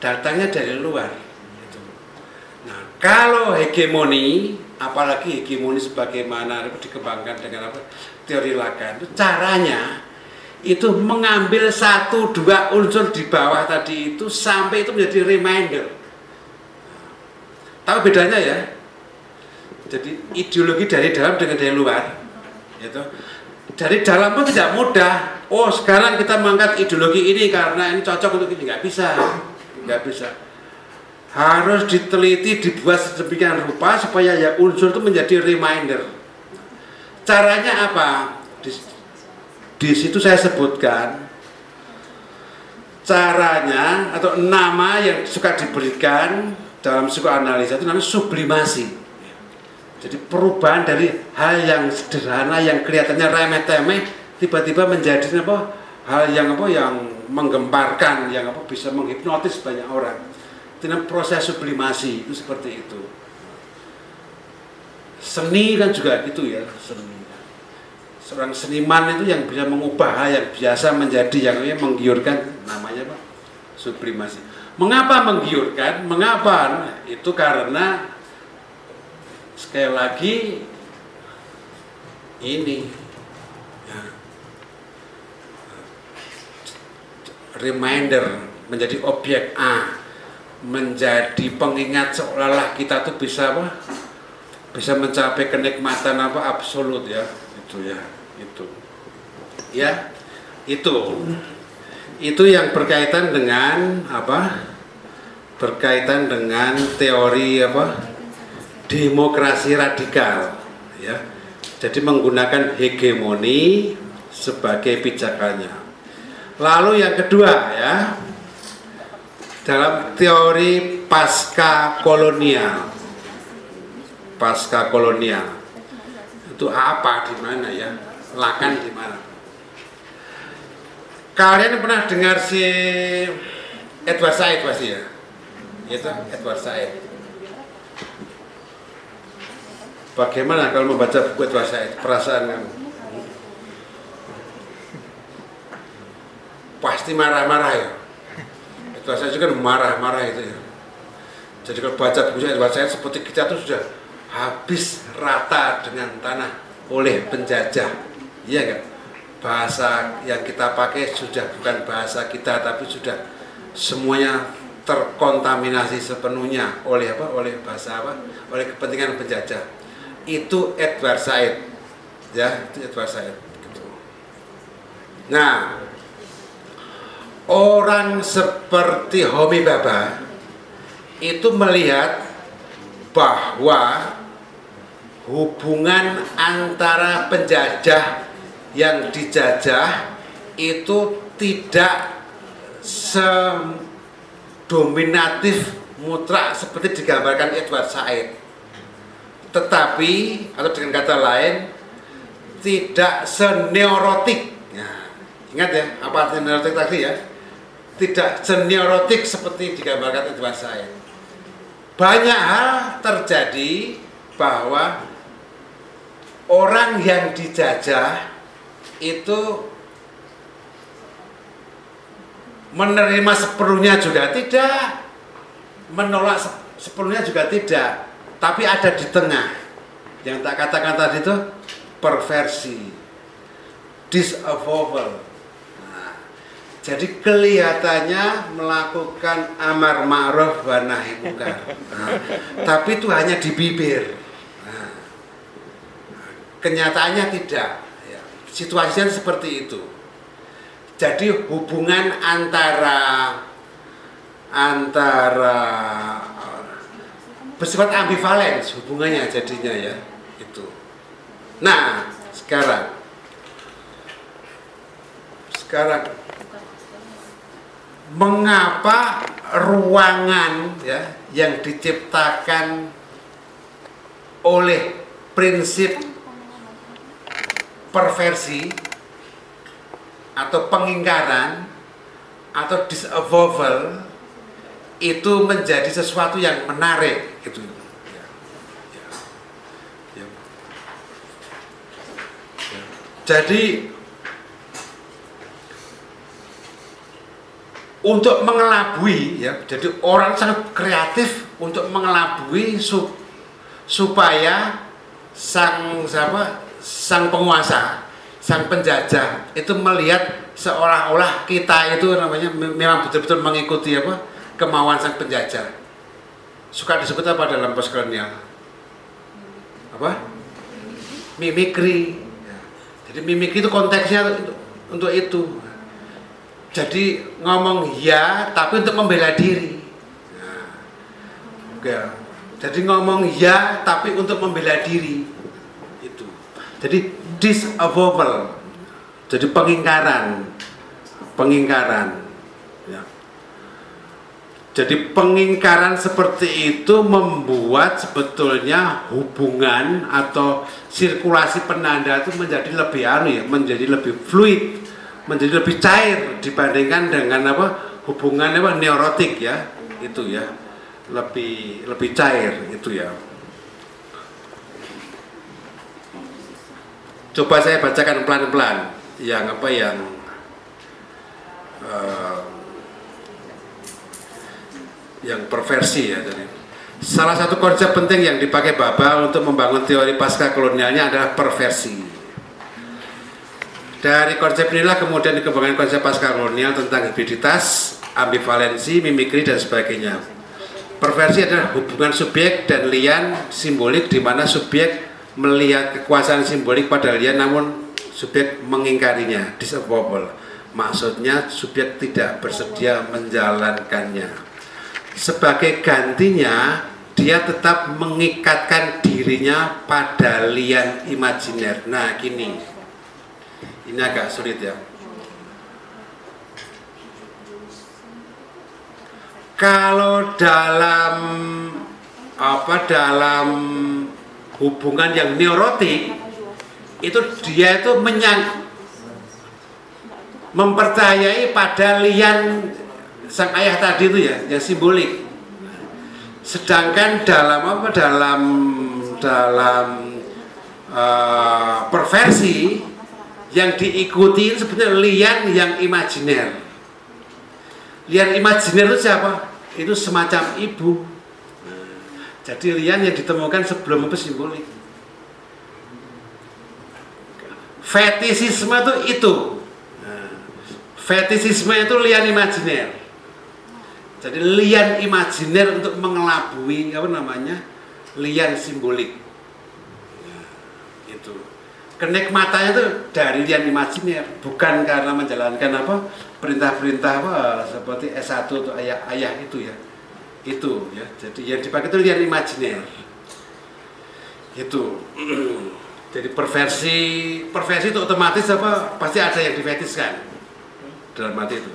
datangnya dari luar kalau hegemoni apalagi hegemoni sebagaimana dikembangkan dengan apa teori Lacan itu caranya itu mengambil satu dua unsur di bawah tadi itu sampai itu menjadi reminder Tahu bedanya ya? Jadi ideologi dari dalam dengan dari luar, gitu. Dari dalam pun tidak mudah. Oh sekarang kita mengangkat ideologi ini karena ini cocok untuk ini nggak bisa, nggak bisa. Harus diteliti, dibuat sedemikian rupa supaya ya unsur itu menjadi reminder. Caranya apa? Di, di situ saya sebutkan caranya atau nama yang suka diberikan dalam psikoanalisa itu namanya sublimasi. Jadi perubahan dari hal yang sederhana yang kelihatannya remeh-temeh tiba-tiba menjadi apa? Hal yang apa yang menggemparkan, yang apa bisa menghipnotis banyak orang. Dengan proses sublimasi itu seperti itu. Seni kan juga gitu ya, seni. Seorang seniman itu yang bisa mengubah yang biasa menjadi yang menggiurkan namanya apa? Sublimasi. Mengapa menggiurkan? Mengapa? Itu karena sekali lagi ini. Ya, reminder menjadi objek A menjadi pengingat seolah-olah kita tuh bisa apa? Bisa mencapai kenikmatan apa? Absolut ya. Itu ya itu. Ya itu. Itu yang berkaitan dengan apa? Berkaitan dengan teori apa? Demokrasi radikal ya. Jadi menggunakan hegemoni sebagai pijakannya. Lalu yang kedua ya dalam teori pasca kolonial. Pasca kolonial. Itu apa di mana ya? Lakan di mana? Kalian pernah dengar si Edward Said pasti ya? Itu Edward Said. Bagaimana kalau membaca buku Edward Said? Perasaan kamu? Pasti marah-marah ya Edward Said juga marah-marah itu ya. Jadi kalau baca buku Edward Said seperti kita tuh sudah habis rata dengan tanah oleh penjajah. Iya enggak bahasa yang kita pakai sudah bukan bahasa kita tapi sudah semuanya terkontaminasi sepenuhnya oleh apa? Oleh bahasa apa? Oleh kepentingan penjajah. Itu Edward Said. Ya itu Edward Said. Nah orang seperti Homi Baba itu melihat bahwa hubungan antara penjajah yang dijajah itu tidak sedominatif mutlak seperti digambarkan Edward Said. Tetapi atau dengan kata lain tidak seneurotik. Ya, ingat ya apa artinya neurotik tadi ya tidak seneurotik seperti digambarkan Edward Said banyak hal terjadi bahwa orang yang dijajah itu menerima sepenuhnya juga tidak, menolak sepenuhnya juga tidak, tapi ada di tengah. Yang tak katakan tadi itu perversi, disapproval. Jadi kelihatannya melakukan amar ma'ruf wa nahi munkar. Nah, tapi itu hanya di bibir. Nah, kenyataannya tidak. Ya, situasinya seperti itu. Jadi hubungan antara antara bersifat ambivalen hubungannya jadinya ya itu. Nah sekarang sekarang mengapa ruangan ya yang diciptakan oleh prinsip perversi atau pengingkaran atau disavoval itu menjadi sesuatu yang menarik gitu. Ya. Ya. Ya. Jadi untuk mengelabui ya, jadi orang sangat kreatif untuk mengelabui su, supaya sang siapa sang penguasa sang penjajah itu melihat seolah-olah kita itu namanya memang betul-betul mengikuti apa kemauan sang penjajah. Suka disebut apa dalam postkolonial? apa mimikri Ya. jadi mimikri itu konteksnya untuk itu jadi ngomong ya tapi untuk membela diri. Oke. Jadi ngomong ya tapi untuk membela diri. Itu. Jadi disavowal jadi pengingkaran. Pengingkaran. Ya. Jadi pengingkaran seperti itu membuat sebetulnya hubungan atau sirkulasi penanda itu menjadi lebih anu ya, menjadi lebih fluid, menjadi lebih cair dibandingkan dengan apa hubungan apa neurotik ya, itu ya, lebih lebih cair itu ya. Coba saya bacakan pelan-pelan yang apa yang eh, yang perversi ya jadi salah satu konsep penting yang dipakai Baba untuk membangun teori pasca kolonialnya adalah perversi dari konsep inilah kemudian dikembangkan konsep pasca kolonial tentang hibriditas ambivalensi mimikri dan sebagainya perversi adalah hubungan subjek dan lian simbolik di mana subjek melihat kekuasaan simbolik pada lian namun subjek mengingkarinya disavowal maksudnya subjek tidak bersedia menjalankannya sebagai gantinya dia tetap mengikatkan dirinya pada lian imajiner. Nah, gini. Ini agak sulit ya. Kalau dalam apa dalam hubungan yang neurotik itu dia itu menyang mempercayai pada lian sang ayah tadi itu ya yang simbolik sedangkan dalam apa dalam dalam uh, perversi yang diikuti sebetulnya lian yang imajiner. Lian imajiner itu siapa? Itu semacam ibu. Jadi lian yang ditemukan sebelum apa simbolik fetisisme itu itu. Fetisisme itu lian imajiner. Jadi lian imajiner untuk mengelabui apa namanya? Lian simbolik. itu kenikmatannya itu dari lian imajiner bukan karena menjalankan apa perintah-perintah apa seperti S1 atau ayah-ayah itu ya itu ya jadi yang dipakai itu lian imajiner itu jadi perversi perversi itu otomatis apa pasti ada yang difetiskan dalam arti itu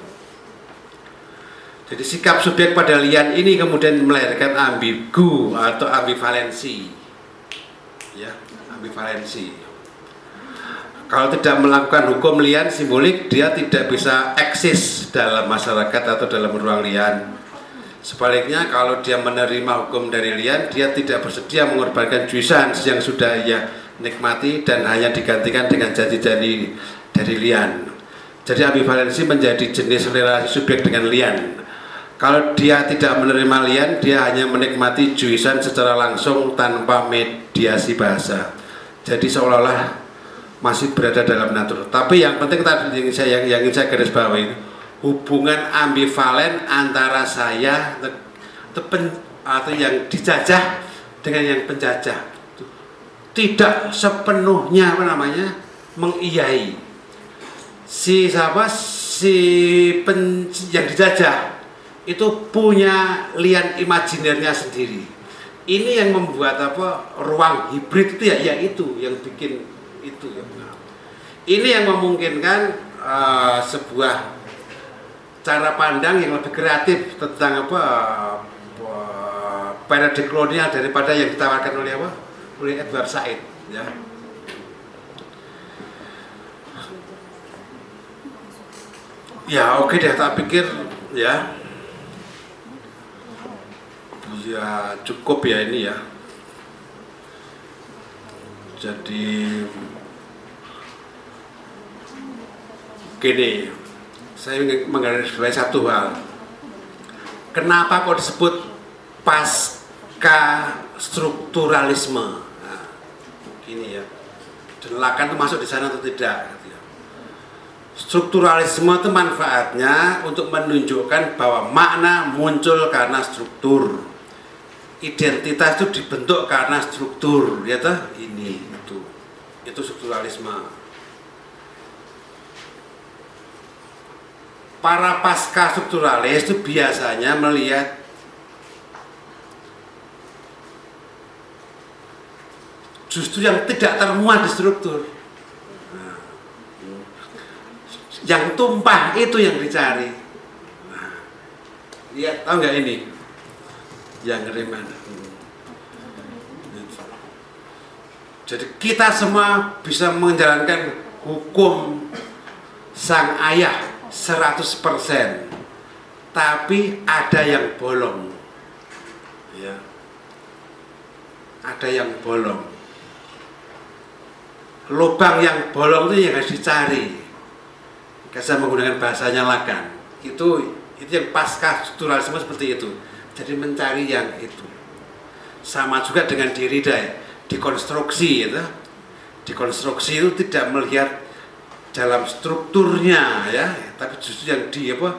jadi sikap subjek pada lian ini kemudian melahirkan ambigu atau ambivalensi. Ya, ambivalensi. Kalau tidak melakukan hukum lian simbolik, dia tidak bisa eksis dalam masyarakat atau dalam ruang lian. Sebaliknya, kalau dia menerima hukum dari lian, dia tidak bersedia mengorbankan juisan yang sudah ia nikmati dan hanya digantikan dengan janji-janji dari lian. Jadi ambivalensi menjadi jenis relasi subjek dengan lian. Kalau dia tidak menerima lian, dia hanya menikmati juisan secara langsung tanpa mediasi bahasa. Jadi seolah-olah masih berada dalam natur. Tapi yang penting tadi yang saya yang, ingin saya garis bawahi hubungan ambivalen antara saya atau, atau yang dijajah dengan yang penjajah tidak sepenuhnya apa namanya mengiyai si siapa si pen, yang dijajah itu punya lian imajinernya sendiri. Ini yang membuat apa ruang hibrid itu ya, ya itu yang bikin itu ya. Ini yang memungkinkan uh, sebuah cara pandang yang lebih kreatif tentang apa uh, paradigma kolonial daripada yang ditawarkan oleh apa oleh Edward Said ya. Ya oke deh tak pikir ya ya cukup ya ini ya jadi gini saya menggarisbawahi satu hal. Kenapa kok disebut pasca strukturalisme? Nah, gini ya. Dan lakan itu masuk di sana atau tidak gitu ya. strukturalisme itu manfaatnya untuk menunjukkan bahwa makna muncul karena struktur. Identitas itu dibentuk karena struktur ya toh? Ini itu. Itu strukturalisme para pasca strukturalis itu biasanya melihat justru yang tidak termuat di struktur. Nah, yang tumpah itu yang dicari. Nah, lihat tahu nggak ini? Yang mana jadi kita semua bisa menjalankan hukum sang ayah 100% tapi ada yang bolong. Ya. Ada yang bolong. Lubang yang bolong itu yang harus dicari. Saya menggunakan bahasanya Lakan itu itu yang pasca strukturalisme seperti itu. Jadi mencari yang itu. Sama juga dengan diri daya dikonstruksi itu dikonstruksi itu tidak melihat dalam strukturnya ya. Tapi justru yang di apa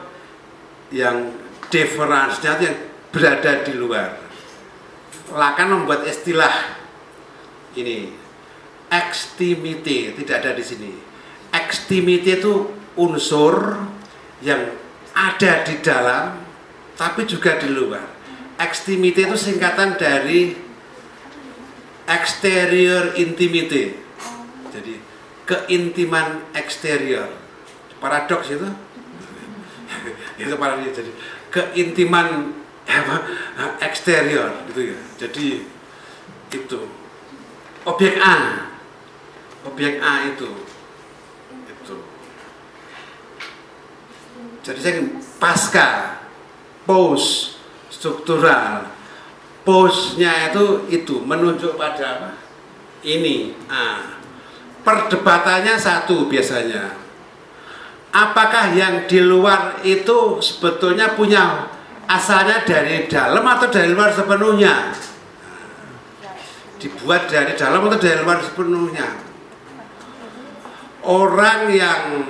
yang difference-nya itu yang berada di luar. Lakan membuat istilah ini extimity tidak ada di sini. Extimity itu unsur yang ada di dalam tapi juga di luar. Extimity itu singkatan dari exterior intimity. Jadi keintiman eksterior. Paradoks itu. Itu paradoks jadi keintiman apa eksterior gitu ya. Jadi itu. Objek A. Objek A itu. Itu. Jadi saya pasca post struktural. Postnya itu itu menunjuk pada apa? Ini A perdebatannya satu biasanya. Apakah yang di luar itu sebetulnya punya asalnya dari dalam atau dari luar sepenuhnya? Dibuat dari dalam atau dari luar sepenuhnya? Orang yang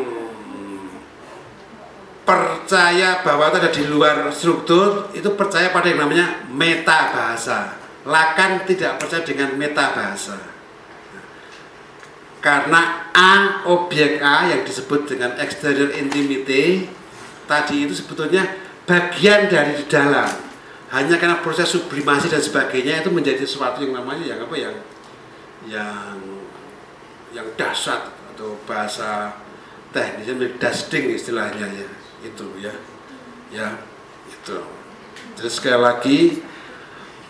percaya bahwa itu ada di luar struktur itu percaya pada yang namanya meta bahasa Lakan tidak percaya dengan meta bahasa karena A objek A yang disebut dengan exterior intimity tadi itu sebetulnya bagian dari di dalam. Hanya karena proses sublimasi dan sebagainya itu menjadi sesuatu yang namanya yang apa yang yang yang dasar atau bahasa teknisnya dusting istilahnya ya itu ya. Ya itu. Jadi sekali lagi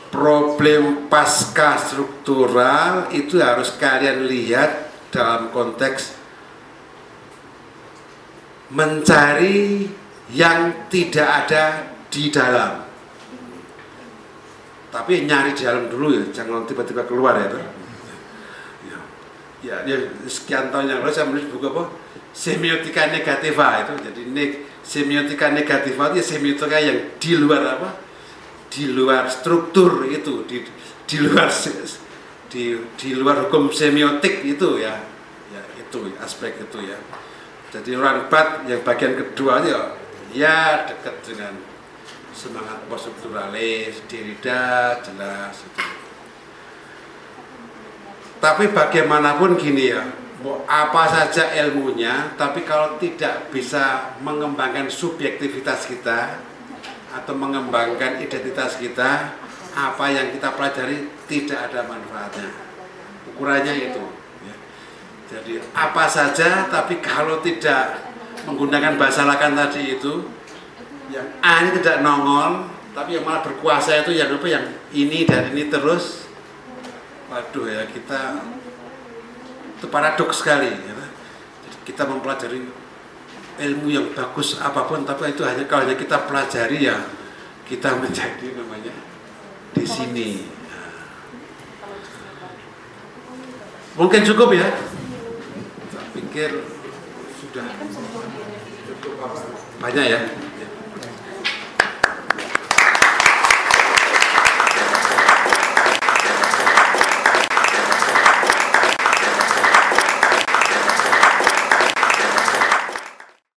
problem pasca struktural itu harus kalian lihat dalam konteks mencari yang tidak ada di dalam. Tapi nyari di dalam dulu ya jangan tiba-tiba keluar ya toh. ya. Ya, ya sekian tahun yang lalu saya menulis buku apa? Semiotika negativa itu jadi neg, semiotika negativa itu ya semiotika yang di luar apa? Di luar struktur itu di di luar di di luar hukum semiotik itu ya. Ya itu aspek itu ya. Jadi orang bat yang bagian kedua ya ya dekat dengan semangat poststrukturalis Derrida jelas itu. Tapi bagaimanapun gini ya apa saja ilmunya tapi kalau tidak bisa mengembangkan subjektivitas kita atau mengembangkan identitas kita apa yang kita pelajari tidak ada manfaatnya ukurannya itu ya. jadi apa saja tapi kalau tidak menggunakan bahasa lakan tadi itu yang A ini tidak nongol tapi yang malah berkuasa itu yang apa yang ini dan ini terus waduh ya kita itu paradoks sekali ya. Jadi kita mempelajari ilmu yang bagus apa pun tapi itu hanya kalau kita pelajari ya kita menjadi namanya di sini. Mungkin cukup ya. Saya pikir sudah banyak ya